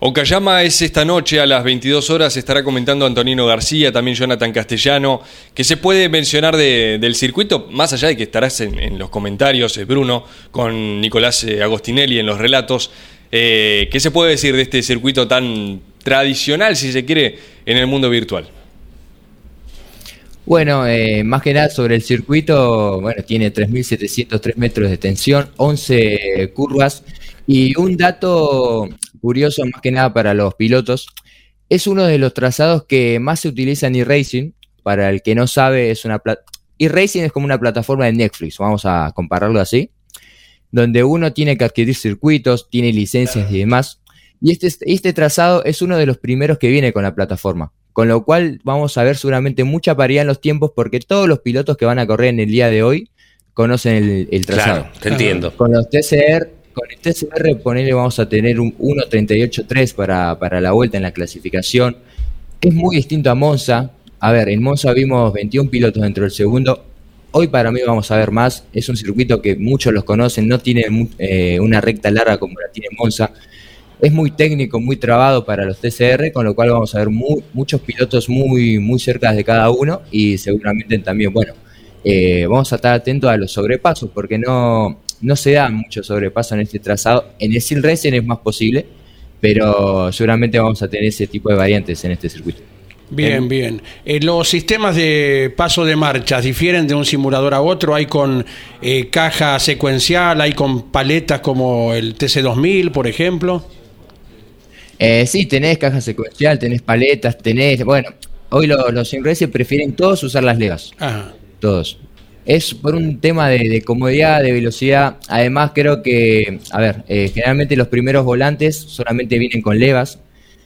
[SPEAKER 4] Okayama es esta noche a las 22 horas, estará comentando Antonino García, también Jonathan Castellano. ¿Qué se puede mencionar de- del circuito? Más allá de que estarás en, los comentarios, eh, Bruno, con Nicolás eh, Agostinelli en los relatos. eh, ¿Qué se puede decir de este circuito tan tradicional, si se quiere, en el mundo virtual?
[SPEAKER 8] Bueno, más que nada sobre el circuito, bueno, tiene 3.703 metros de extensión, 11 curvas y un dato curioso más que nada para los pilotos, es uno de los trazados que más se utiliza en eRacing, para el que no sabe es una... eRacing es como una plataforma de Netflix, vamos a compararlo así, donde uno tiene que adquirir circuitos, tiene licencias y demás, y este, este trazado es uno de los primeros que viene con la plataforma. Con lo cual vamos a ver seguramente mucha paridad en los tiempos porque todos los pilotos que van a correr en el día de hoy conocen el, el trazado.
[SPEAKER 3] Claro, te entiendo.
[SPEAKER 8] Con los TCR con el TCR, ponele, vamos a tener un 1.38.3 para, para la vuelta en la clasificación. Es muy distinto a Monza. A ver, en Monza vimos 21 pilotos dentro del segundo. Hoy para mí vamos a ver más. Es un circuito que muchos los conocen, no tiene eh, una recta larga como la tiene Monza. Es muy técnico, muy trabado para los TCR, con lo cual vamos a ver muchos pilotos muy, muy cerca de cada uno y seguramente también, bueno, eh, vamos a estar atentos a los sobrepasos, porque no, no se da mucho sobrepaso en este trazado. En el Sil Racing es más posible, pero seguramente vamos a tener ese tipo de variantes en este circuito.
[SPEAKER 2] Bien, bien. Eh, ¿Los sistemas de paso de marchas difieren de un simulador a otro? ¿Hay con eh, caja secuencial? ¿Hay con paletas como el TC2000, por ejemplo?
[SPEAKER 8] Eh, sí, tenés caja secuencial, tenés paletas, tenés... Bueno, hoy los sim prefieren todos usar las levas. Todos es por un tema de, comodidad, de velocidad. Además, creo que, a ver, eh, generalmente los primeros volantes solamente vienen con levas,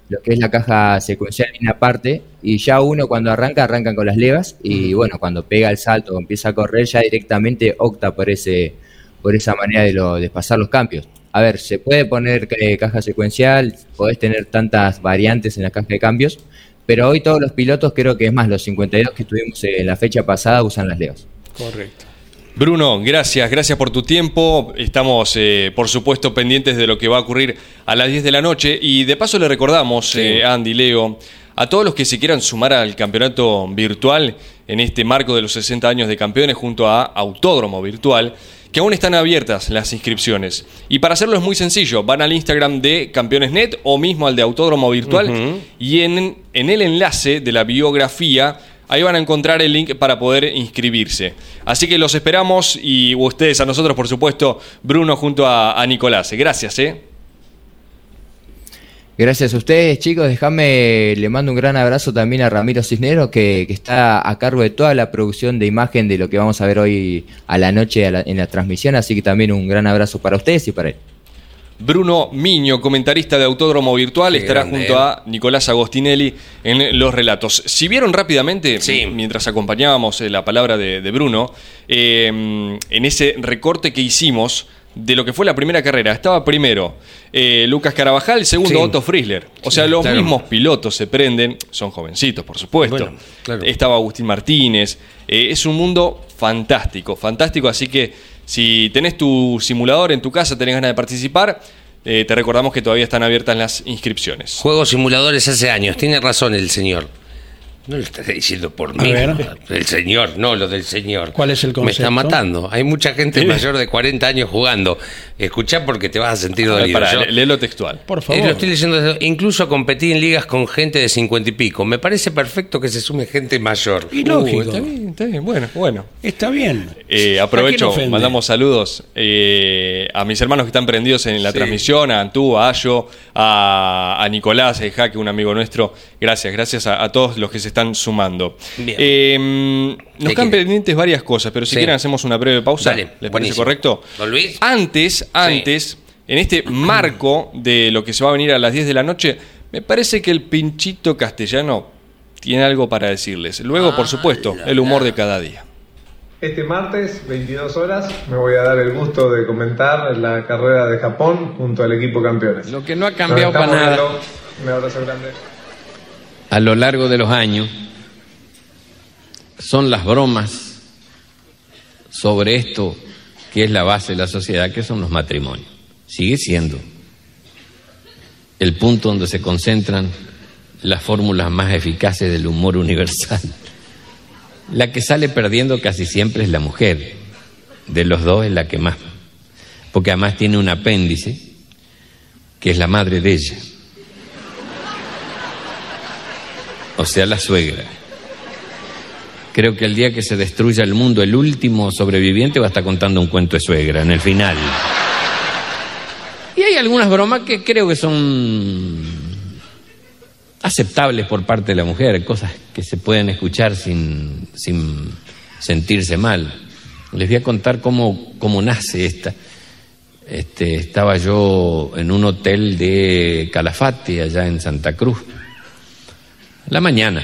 [SPEAKER 8] lo que es la caja secuencial viene aparte, y ya uno cuando arranca, arrancan con las levas, y bueno, cuando pega el salto o empieza a correr, ya directamente opta por ese por esa manera de, lo, de pasar los cambios. A ver, se puede poner eh, caja secuencial, podés tener tantas variantes en la caja de cambios, pero hoy todos los pilotos, creo que es más, los 52 que tuvimos en la fecha pasada, usan las levas.
[SPEAKER 2] Correcto.
[SPEAKER 4] Bruno, gracias, gracias por tu tiempo. Estamos, eh, por supuesto, pendientes de lo que va a ocurrir a las 10 de la noche. Y de paso le recordamos, eh, Andy, Leo, a todos los que se quieran sumar al campeonato virtual en este marco de los 60 años de campeones junto a Autódromo Virtual, que aún están abiertas las inscripciones. Y para hacerlo es muy sencillo, van al Instagram de Campeonesnet o mismo al de Autódromo Virtual y en, en el enlace de la biografía Ahí van a encontrar el link para poder inscribirse. Así que los esperamos y ustedes a nosotros, por supuesto, Bruno junto a, Nicolás. Gracias, ¿eh?
[SPEAKER 8] Gracias a ustedes, chicos. Déjame, le mando un gran abrazo también a Ramiro Cisneros, que, está a cargo de toda la producción de imagen de lo que vamos a ver hoy a la noche en la transmisión. Así que también un gran abrazo para ustedes y para él.
[SPEAKER 4] Bruno Miño, comentarista de Autódromo Virtual, estará junto a Nicolás Agostinelli en los relatos. Si vieron rápidamente, mientras acompañábamos eh, la palabra de, Bruno, em, en ese recorte que hicimos de lo que fue la primera carrera, estaba primero eh, Lucas Carabajal, segundo Otto Friesler. O sea, los mismos pilotos se prenden, son jovencitos, por supuesto. Estaba Agustín Martínez. Eh, es un mundo fantástico, fantástico, así que si tenés tu simulador en tu casa, tenés ganas de participar, eh, te recordamos que todavía están abiertas las inscripciones.
[SPEAKER 3] Juegos simuladores hace años, tiene razón el señor. No lo estás diciendo por mí. El señor, no lo del señor.
[SPEAKER 2] ¿Cuál es el concepto?
[SPEAKER 3] Me está matando. Hay mucha gente mayor de 40 años jugando. Escuchá porque te vas a sentir dolido.
[SPEAKER 4] Para, léelo textual.
[SPEAKER 3] Por favor. lo estoy diciendo. Incluso competí en ligas con gente de 50 y pico. Me parece perfecto que se sume gente mayor.
[SPEAKER 2] Y lógico.
[SPEAKER 4] Uh, está bien, está bien. Bueno, bueno.
[SPEAKER 2] Está bien.
[SPEAKER 4] Eh, aprovecho, mandamos saludos eh, a mis hermanos que están prendidos en la transmisión, a Antú, a Ayo, a, Nicolás, a Jaque, un amigo nuestro. Gracias, gracias a, a todos los que se están sumando. Eh, nos quedan pendientes varias cosas, pero si quieren hacemos una breve pausa. ¿Les parece correcto?
[SPEAKER 3] Luis?
[SPEAKER 4] Antes, antes, en este marco de lo que se va a venir a las 10 de la noche, me parece que el pinchito castellano tiene algo para decirles. Luego, por ah, supuesto, el humor de cada día.
[SPEAKER 9] Este martes, 22 horas, me voy a dar el gusto de comentar la carrera de Japón junto al equipo campeones.
[SPEAKER 10] Lo que no ha cambiado para nada. Un abrazo grande a lo largo de los años son las bromas sobre esto que es la base de la sociedad, que son los matrimonios. Sigue siendo el punto donde se concentran las fórmulas más eficaces del humor universal. La que sale perdiendo casi siempre es la mujer, de los dos es la que más, porque además tiene un apéndice que es la madre de ella. O sea, la suegra. Creo que el día que se destruya el mundo, el último sobreviviente va a estar contando un cuento de suegra en el final. Y hay algunas bromas que creo que son aceptables por parte de la mujer, cosas que se pueden escuchar sin, sin sentirse mal. Les voy a contar cómo, cómo nace esta. Este, estaba yo en un hotel de Calafate, allá en Santa Cruz la mañana.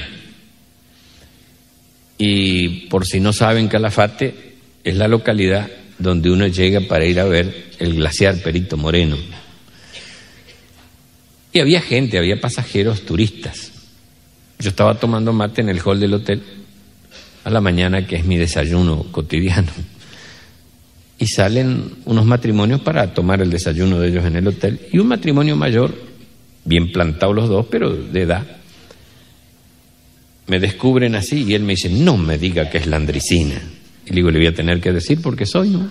[SPEAKER 10] Y por si no saben, Calafate es la localidad donde uno llega para ir a ver el glaciar Perito Moreno. Y había gente, había pasajeros turistas. Yo estaba tomando mate en el hall del hotel a la mañana, que es mi desayuno cotidiano. Y salen unos matrimonios para tomar el desayuno de ellos en el hotel. Y un matrimonio mayor, bien plantados los dos, pero de edad. Me descubren así y él me dice, no me diga que es landricina. Y le digo, le voy a tener que decir porque soy, ¿no?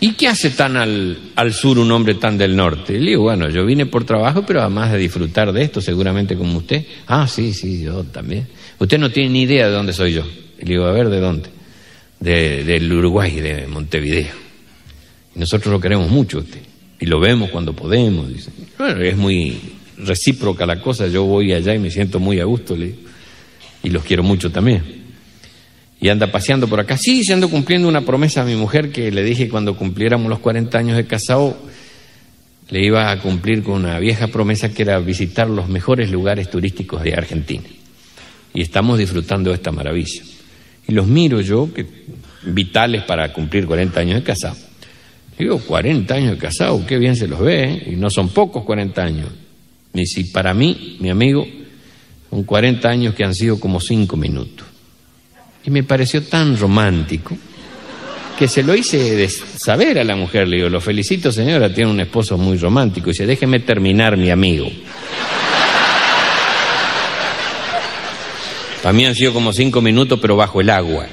[SPEAKER 10] ¿Y qué hace tan al, al, sur un hombre tan del norte? Le digo, bueno, yo vine por trabajo, pero además de disfrutar de esto, seguramente como usted. Ah, sí, sí, yo también. Usted no tiene ni idea de dónde soy yo. Le digo, a ver, ¿de dónde? De, del Uruguay, de Montevideo. Y nosotros lo queremos mucho usted. Y lo vemos cuando podemos. Dice. Bueno, es muy recíproca la cosa. Yo voy allá y me siento muy a gusto. Y los quiero mucho también y anda paseando por acá. Sí, se ando cumpliendo una promesa a mi mujer que le dije cuando cumpliéramos los 40 años de casado, le iba a cumplir con una vieja promesa que era visitar los mejores lugares turísticos de Argentina. Y estamos disfrutando de esta maravilla. Y los miro yo, que vitales para cumplir 40 años de casado. Digo, 40 años de casado, qué bien se los ve, ¿eh? y no son pocos 40 años. Ni si para mí, mi amigo, son 40 años que han sido como 5 minutos. Y me pareció tan romántico que se lo hice saber a la mujer. Le digo, lo felicito señora, tiene un esposo muy romántico. Y dice, déjeme terminar mi amigo. Para mí han sido como cinco minutos, pero bajo el agua.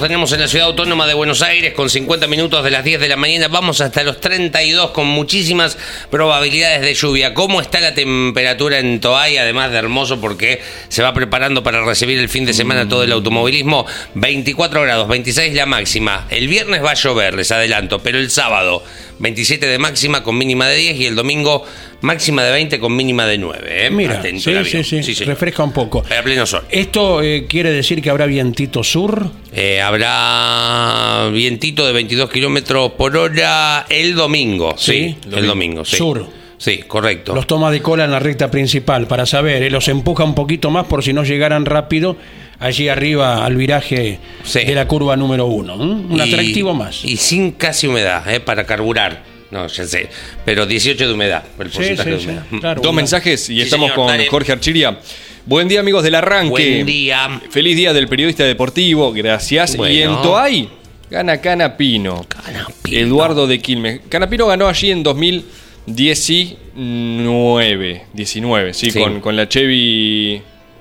[SPEAKER 3] Tenemos en la ciudad autónoma de Buenos Aires con 50 minutos de las 10 de la mañana. Vamos hasta los 32 con muchísimas probabilidades de lluvia. ¿Cómo está la temperatura en Toay? Además de hermoso porque se va preparando para recibir el fin de semana todo el automovilismo. 24 grados, 26 la máxima. El viernes va a llover, les adelanto, pero el sábado 27 de máxima con mínima de 10 y el domingo máxima de 20 con mínima de 9. ¿eh?
[SPEAKER 2] Mira, sí, sí, sí, refresca un poco.
[SPEAKER 3] A pleno sol.
[SPEAKER 2] ¿Esto eh, quiere decir que habrá vientito sur?
[SPEAKER 3] Eh, habrá vientito de 22 kilómetros por hora el domingo. Sí, el domingo. Sí.
[SPEAKER 2] Sur.
[SPEAKER 3] Sí, correcto.
[SPEAKER 2] Los toma de cola en la recta principal para saber, eh, los empuja un poquito más por si no llegaran rápido allí arriba al viraje de la curva número uno. Un atractivo más.
[SPEAKER 3] Y sin casi humedad, ¿eh? para carburar. No, ya sé. Pero 18 de humedad, el porcentaje de humedad.
[SPEAKER 4] Dos mensajes y estamos con Jorge Archiria. Buen día, amigos del arranque.
[SPEAKER 3] Buen día.
[SPEAKER 4] Feliz día del periodista deportivo, gracias. Y en Toay gana Canapino. Canapino. Eduardo de Quilmes. Canapino ganó allí en 2019. 19, sí, sí. Con, con la Chevy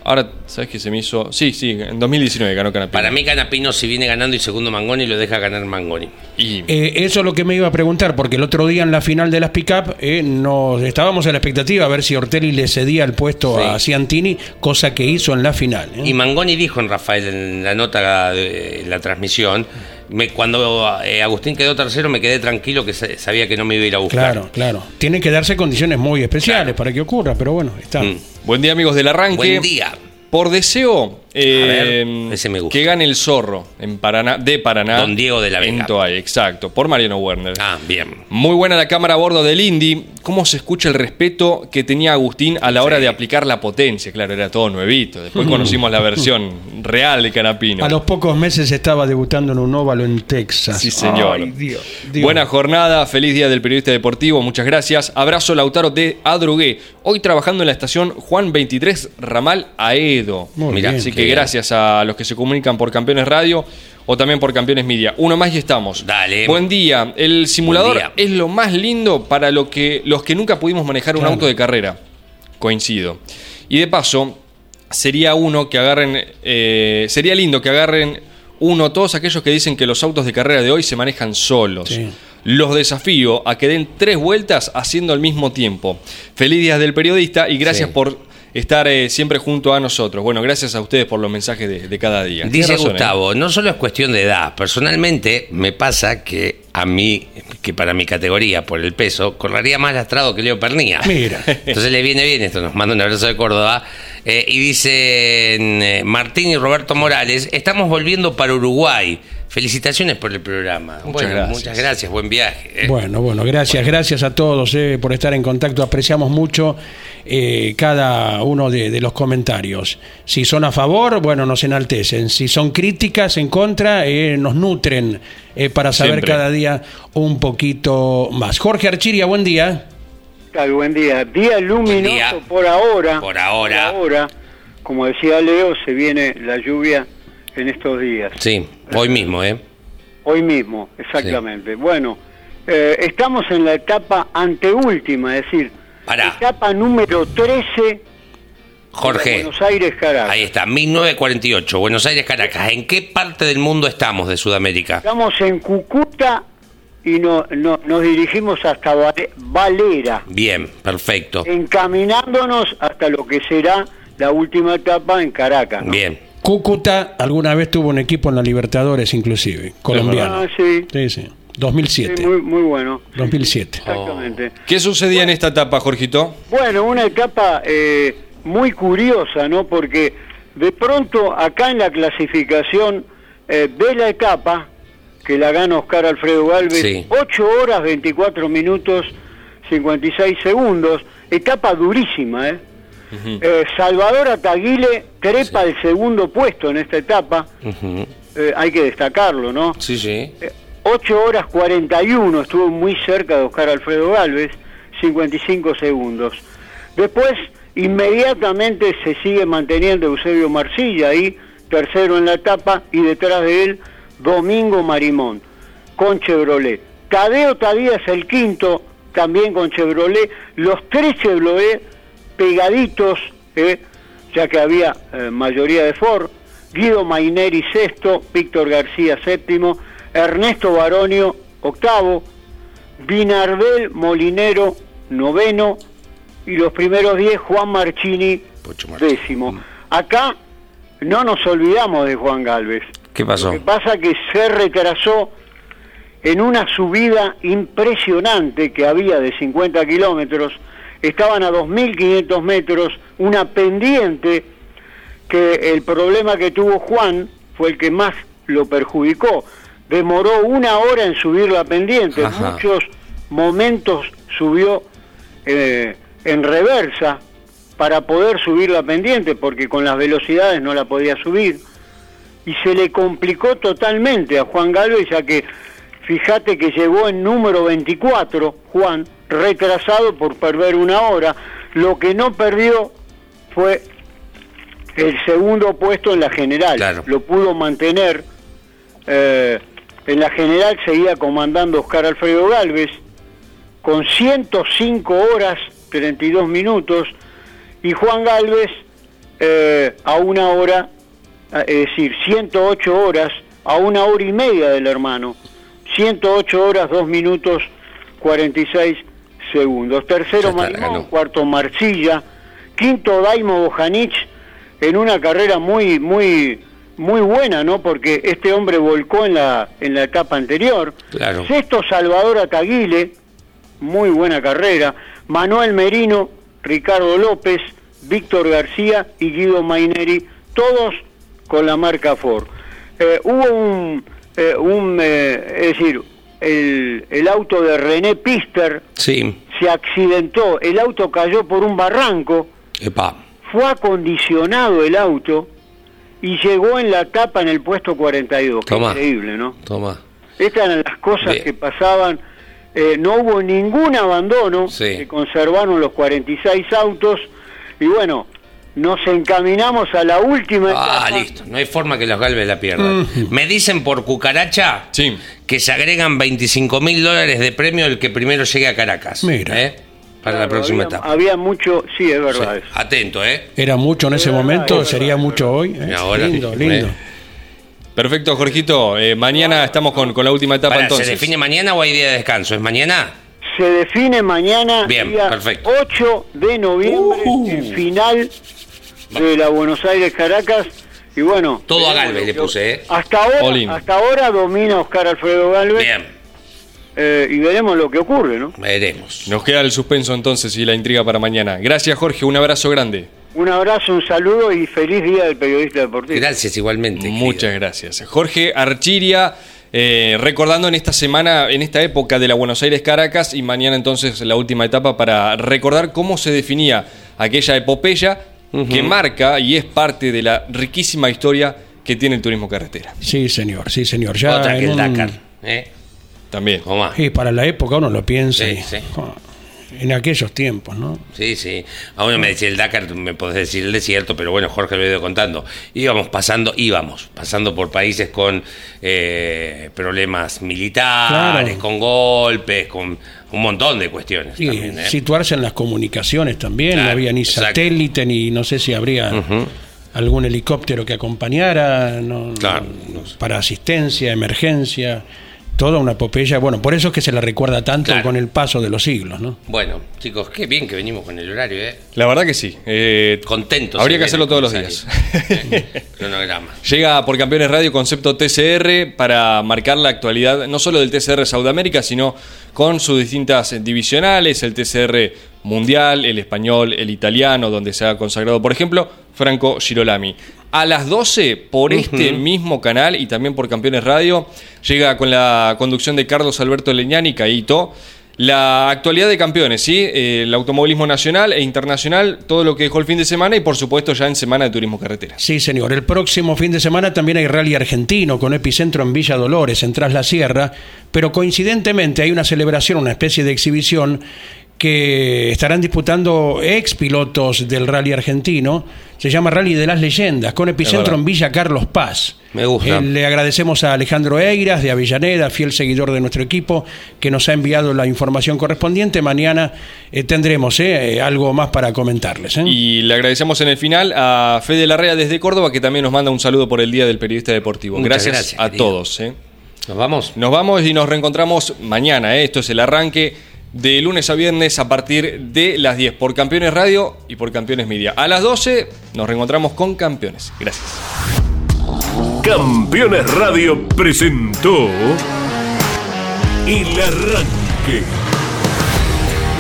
[SPEAKER 4] Ahora, ¿sabes qué se me hizo? Sí, sí, en 2019 ganó Canapino.
[SPEAKER 3] Para mí Canapino si viene ganando y segundo Mangoni lo deja ganar Mangoni.
[SPEAKER 2] Y... Eh, eso es lo que me iba a preguntar, porque el otro día en la final de las pick-up eh, nos estábamos en la expectativa a ver si Ortelli le cedía el puesto a Ciantini, cosa que hizo en la final. ¿eh?
[SPEAKER 3] Y Mangoni dijo en Rafael, en la nota de la transmisión, me, cuando Agustín quedó tercero me quedé tranquilo que sabía que no me iba a ir a buscar.
[SPEAKER 2] Claro, claro. Tienen que darse condiciones muy especiales para que ocurra, pero bueno, está. Mm.
[SPEAKER 4] Buen día, amigos del arranque.
[SPEAKER 3] Buen día.
[SPEAKER 4] Por deseo eh, ese me gusta. que gane el zorro en Paraná, de Paraná.
[SPEAKER 3] Don Diego de la Vega.
[SPEAKER 4] exacto, por Mariano Werner.
[SPEAKER 3] Ah, bien.
[SPEAKER 4] Muy buena la cámara a bordo del Indy. ¿Cómo se escucha el respeto que tenía Agustín a la hora de aplicar la potencia? Claro, era todo nuevito. Después conocimos la versión real de Canapino.
[SPEAKER 2] A los pocos meses estaba debutando en un óvalo en Texas.
[SPEAKER 4] Sí, señor. Buena jornada, feliz día del periodista deportivo, muchas gracias. Abrazo Lautaro de Adrugué. Hoy trabajando en la estación Juan 23 Ramal Aedo. Mira, así que gracias a los que se comunican por Campeones Radio o también por Campeones Media. Uno más y estamos.
[SPEAKER 3] Dale.
[SPEAKER 4] Buen día. El simulador es lo más lindo para lo que, los que nunca pudimos manejar un auto de carrera. Coincido. Y de paso, sería uno que agarren. Eh, sería lindo que agarren uno todos aquellos que dicen que los autos de carrera de hoy se manejan solos. Los desafío a que den tres vueltas haciendo al mismo tiempo. Feliz día del periodista y gracias por estar eh, siempre junto a nosotros. Bueno, gracias a ustedes por los mensajes de, de cada día.
[SPEAKER 3] Dice
[SPEAKER 4] ¿eh?
[SPEAKER 3] Gustavo, no solo es cuestión de edad, personalmente me pasa que a mí, que para mi categoría, por el peso, correría más lastrado que Leo Pernía.
[SPEAKER 2] Mira.
[SPEAKER 3] Entonces le viene bien esto, nos manda un abrazo de Córdoba. Eh, y dicen eh, Martín y Roberto Morales, estamos volviendo para Uruguay. Felicitaciones por el programa.
[SPEAKER 4] Muchas
[SPEAKER 3] Bueno,
[SPEAKER 4] gracias.
[SPEAKER 3] Muchas gracias, buen viaje. eh.
[SPEAKER 2] Bueno, bueno, gracias, gracias a todos eh, por estar en contacto. Apreciamos mucho eh, cada uno de, de los comentarios. Si son a favor, bueno, nos enaltecen. Si son críticas en contra, eh, nos nutren eh, para saber
[SPEAKER 4] Siempre.
[SPEAKER 2] cada día un poquito más. Jorge Archiria, buen día.
[SPEAKER 11] Tal, buen día. Día luminoso
[SPEAKER 3] día.
[SPEAKER 11] por ahora.
[SPEAKER 3] Por ahora.
[SPEAKER 11] Por ahora. Como decía Leo, se viene la lluvia en estos días.
[SPEAKER 3] Sí, hoy mismo, ¿eh?
[SPEAKER 11] Hoy mismo, exactamente. Bueno, eh, estamos en la etapa anteúltima, es decir,
[SPEAKER 3] Pará.
[SPEAKER 11] etapa número 13 de
[SPEAKER 3] Jorge,
[SPEAKER 11] Buenos Aires, Caracas.
[SPEAKER 3] ahí está, 1948, Buenos Aires, Caracas. ¿En qué parte del mundo estamos de Sudamérica?
[SPEAKER 11] Estamos en Cúcuta y no, no- nos dirigimos hasta Vale- Valera,
[SPEAKER 3] Bien, perfecto.
[SPEAKER 11] encaminándonos hasta lo que será la última etapa en Caracas. ¿no?
[SPEAKER 3] Bien.
[SPEAKER 2] Cúcuta alguna vez tuvo un equipo en la Libertadores, inclusive, colombiano.
[SPEAKER 11] Ah, sí,
[SPEAKER 2] Sí, sí. 2007.
[SPEAKER 11] sí, muy, muy bueno.
[SPEAKER 2] 2007.
[SPEAKER 11] Exactamente.
[SPEAKER 4] ¿Qué sucedía en esta etapa, Jorgito?
[SPEAKER 11] Bueno, una etapa eh, muy curiosa, ¿no? Porque de pronto acá en la clasificación eh, de la etapa, que la gana Oscar Alfredo Galvez,
[SPEAKER 3] Sí.
[SPEAKER 11] 8 horas 24 minutos 56 segundos, etapa durísima, ¿eh? Eh, Salvador Ataguile trepa el segundo puesto en esta etapa, eh, hay que destacarlo, ¿no?
[SPEAKER 3] Sí, sí.
[SPEAKER 11] 8 horas 41, estuvo muy cerca de Oscar Alfredo Galvez, 55 segundos. Después, inmediatamente se sigue manteniendo Eusebio Marcilla ahí, tercero en la etapa, y detrás de él, Domingo Marimón, con Chevrolet. Tadeo Tadía es el quinto, también con Chevrolet. Los tres Chevrolet pegaditos, eh, ya que había eh, mayoría de Ford. Guido Maineri sexto, Víctor García séptimo, Ernesto Baronio octavo, Dinardel Molinero noveno y los primeros diez Juan Marchini décimo. Acá no nos olvidamos de Juan Galvez.
[SPEAKER 3] ¿Qué pasó?
[SPEAKER 11] Lo que pasa que se retrasó en una subida impresionante que había de 50 kilómetros, estaban a 2.500 metros, una pendiente que el problema que tuvo Juan fue el que más lo perjudicó. Demoró una hora en subir la pendiente, muchos momentos subió eh, en reversa para poder subir la pendiente, porque con las velocidades no la podía subir. Y se le complicó totalmente a Juan Galvez, ya que fíjate que llegó en número 24, Juan, retrasado por perder una hora. Lo que no perdió fue el segundo puesto en la general.
[SPEAKER 3] Claro.
[SPEAKER 11] Lo pudo mantener. eh, en la general seguía comandando Oscar Alfredo Galvez con 105 horas 32 minutos y Juan Galvez eh, a una hora, eh, es decir, 108 horas a una hora y media del hermano, 108 horas 2 minutos 46 segundos. Tercero Marimón, cuarto Marcilla, quinto Daimo Bojanic en una carrera muy muy muy buena, ¿no? Porque este hombre volcó en la en la etapa anterior.
[SPEAKER 3] Claro.
[SPEAKER 11] Sexto Salvador Ataguile, muy buena carrera. Manuel Merino, Ricardo López, Víctor García y Guido Maineri, todos con la marca Ford. Eh, hubo un, eh, un eh, es decir, el, el auto de René Pister
[SPEAKER 3] Sí.
[SPEAKER 11] se accidentó, el auto cayó por un barranco,
[SPEAKER 3] Epa.
[SPEAKER 11] fue acondicionado el auto y llegó en la etapa en el puesto 42. Qué
[SPEAKER 3] Toma.
[SPEAKER 11] increíble, ¿no?
[SPEAKER 3] Toma.
[SPEAKER 11] Estas eran las cosas
[SPEAKER 3] Bien.
[SPEAKER 11] que pasaban. Eh, no hubo ningún abandono,
[SPEAKER 3] Sí.
[SPEAKER 11] se conservaron los 46 autos y bueno, nos encaminamos a la última
[SPEAKER 3] Ah,
[SPEAKER 11] etapa.
[SPEAKER 3] listo. No hay forma que los Galvez la pierdan. Me dicen por cucaracha
[SPEAKER 4] Sí.
[SPEAKER 3] que se agregan 25 mil dólares de premio el que primero llegue a Caracas.
[SPEAKER 2] Mira.
[SPEAKER 3] ¿eh? Para la próxima
[SPEAKER 11] había,
[SPEAKER 3] etapa.
[SPEAKER 11] había mucho, sí, es
[SPEAKER 3] Sí.
[SPEAKER 11] verdad. eso.
[SPEAKER 3] Atento, ¿eh?
[SPEAKER 2] Era mucho en ese momento,
[SPEAKER 11] es
[SPEAKER 2] sería
[SPEAKER 11] verdad,
[SPEAKER 2] mucho hoy. ¿eh?
[SPEAKER 3] Ahora,
[SPEAKER 2] lindo,
[SPEAKER 3] eh.
[SPEAKER 2] lindo.
[SPEAKER 4] Perfecto, Jorgito. Eh, mañana estamos con, con la última etapa
[SPEAKER 3] Para, ¿Se
[SPEAKER 4] entonces.
[SPEAKER 3] define mañana o hay día de descanso? ¿Es mañana?
[SPEAKER 11] se define mañana,
[SPEAKER 3] Bien,
[SPEAKER 11] día
[SPEAKER 3] perfecto.
[SPEAKER 11] 8 de noviembre, el final de la Buenos Aires Caracas. Y bueno,
[SPEAKER 3] Todo a Galvez le puse, ¿eh?
[SPEAKER 11] Hasta ahora, hasta ahora domina Oscar Alfredo Galvez.
[SPEAKER 3] Bien,
[SPEAKER 11] eh, y veremos lo que ocurre, ¿no?
[SPEAKER 3] veremos.
[SPEAKER 4] Nos queda el suspenso entonces y la intriga para mañana. Gracias Jorge, un abrazo grande.
[SPEAKER 11] Un abrazo, un saludo y feliz día del periodista deportivo.
[SPEAKER 3] Gracias igualmente. querido.
[SPEAKER 4] Muchas gracias. Jorge Archiria, eh, recordando en esta semana, en esta época de la Buenos Aires Caracas y mañana entonces la última etapa para recordar cómo se definía aquella epopeya que marca y es parte de la riquísima historia que tiene el turismo carretera.
[SPEAKER 2] Sí, señor, sí, señor. Ya
[SPEAKER 3] Otra que el
[SPEAKER 2] un-
[SPEAKER 3] Dakar. ¿eh?
[SPEAKER 4] También.
[SPEAKER 2] Sí, para la época uno lo piensa.
[SPEAKER 3] Sí,
[SPEAKER 2] y-
[SPEAKER 3] sí.
[SPEAKER 2] oh, en aquellos tiempos, ¿no?
[SPEAKER 3] Sí, sí. A uno me decía el Dakar, me podés decir el desierto, pero bueno, Jorge lo he ido contando. Íbamos pasando, íbamos pasando por países con eh, problemas militares,
[SPEAKER 2] Claro.
[SPEAKER 3] con golpes, con un montón de cuestiones. También, ¿eh?
[SPEAKER 2] situarse en las comunicaciones también,
[SPEAKER 3] Claro,
[SPEAKER 2] no había ni
[SPEAKER 3] exacto.
[SPEAKER 2] satélite, ni no sé si habría algún helicóptero que acompañara, no-
[SPEAKER 3] Claro.
[SPEAKER 2] para asistencia, emergencia, toda una epopeya. Bueno, por eso es que se la recuerda tanto
[SPEAKER 3] Claro.
[SPEAKER 2] con el paso de los siglos, ¿no?
[SPEAKER 3] Bueno, chicos, qué bien que venimos con el horario, ¿eh?
[SPEAKER 4] La verdad que sí. eh,
[SPEAKER 3] Contentos.
[SPEAKER 4] Habría que hacerlo todos los días.
[SPEAKER 3] ¿Eh? Cronograma.
[SPEAKER 4] Llega por Campeones Radio concepto TCR para marcar la actualidad no solo del TCR Sudamérica, sino con sus distintas divisionales, el TCR mundial, el español, el italiano, donde se ha consagrado, por ejemplo, Franco Girolami. A las 12, por este mismo canal y también por Campeones Radio, llega con la conducción de Carlos Alberto Leñani, Caito, la actualidad de campeones, ¿sí? El automovilismo nacional e internacional, todo lo que dejó el fin de semana y por supuesto ya en Semana de Turismo Carretera.
[SPEAKER 2] Sí, señor. El próximo fin de semana también hay rally argentino con epicentro en Villa Dolores, en Tras la Sierra, pero coincidentemente hay una celebración, una especie de exhibición que estarán disputando ex pilotos del rally argentino. Se llama Rally de las Leyendas, con epicentro en Villa Carlos Paz.
[SPEAKER 3] Me gusta.
[SPEAKER 2] Eh, le agradecemos a Alejandro Eiras de Avellaneda, fiel seguidor de nuestro equipo, que nos ha enviado la información correspondiente. Mañana eh, tendremos eh, algo más para comentarles. ¿eh?
[SPEAKER 4] Y le agradecemos en el final a Fede Larrea desde Córdoba, que también nos manda un saludo por el Día del Periodista Deportivo. Gracias,
[SPEAKER 3] gracias,
[SPEAKER 4] a
[SPEAKER 3] querido.
[SPEAKER 4] todos. ¿eh?
[SPEAKER 3] ¿Nos vamos?
[SPEAKER 4] Nos vamos y nos reencontramos mañana. ¿eh? Esto es el arranque de lunes a viernes a partir de las 10 por Campeones Radio y por Campeones Media. A las 12 nos reencontramos con Campeones. Gracias.
[SPEAKER 1] Campeones Radio presentó El Arranque.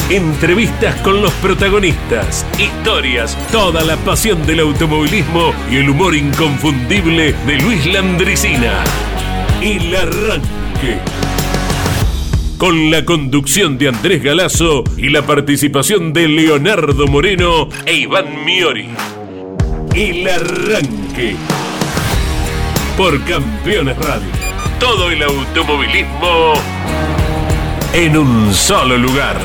[SPEAKER 1] Entrevistas con los protagonistas, historias, toda la pasión del automovilismo y el humor inconfundible de Luis Landricina. El Arranque. Con la conducción de Andrés Galazo y la participación de Leonardo Moreno e Iván Miori. El Arranque por Campeones Radio. Todo el automovilismo en un solo lugar.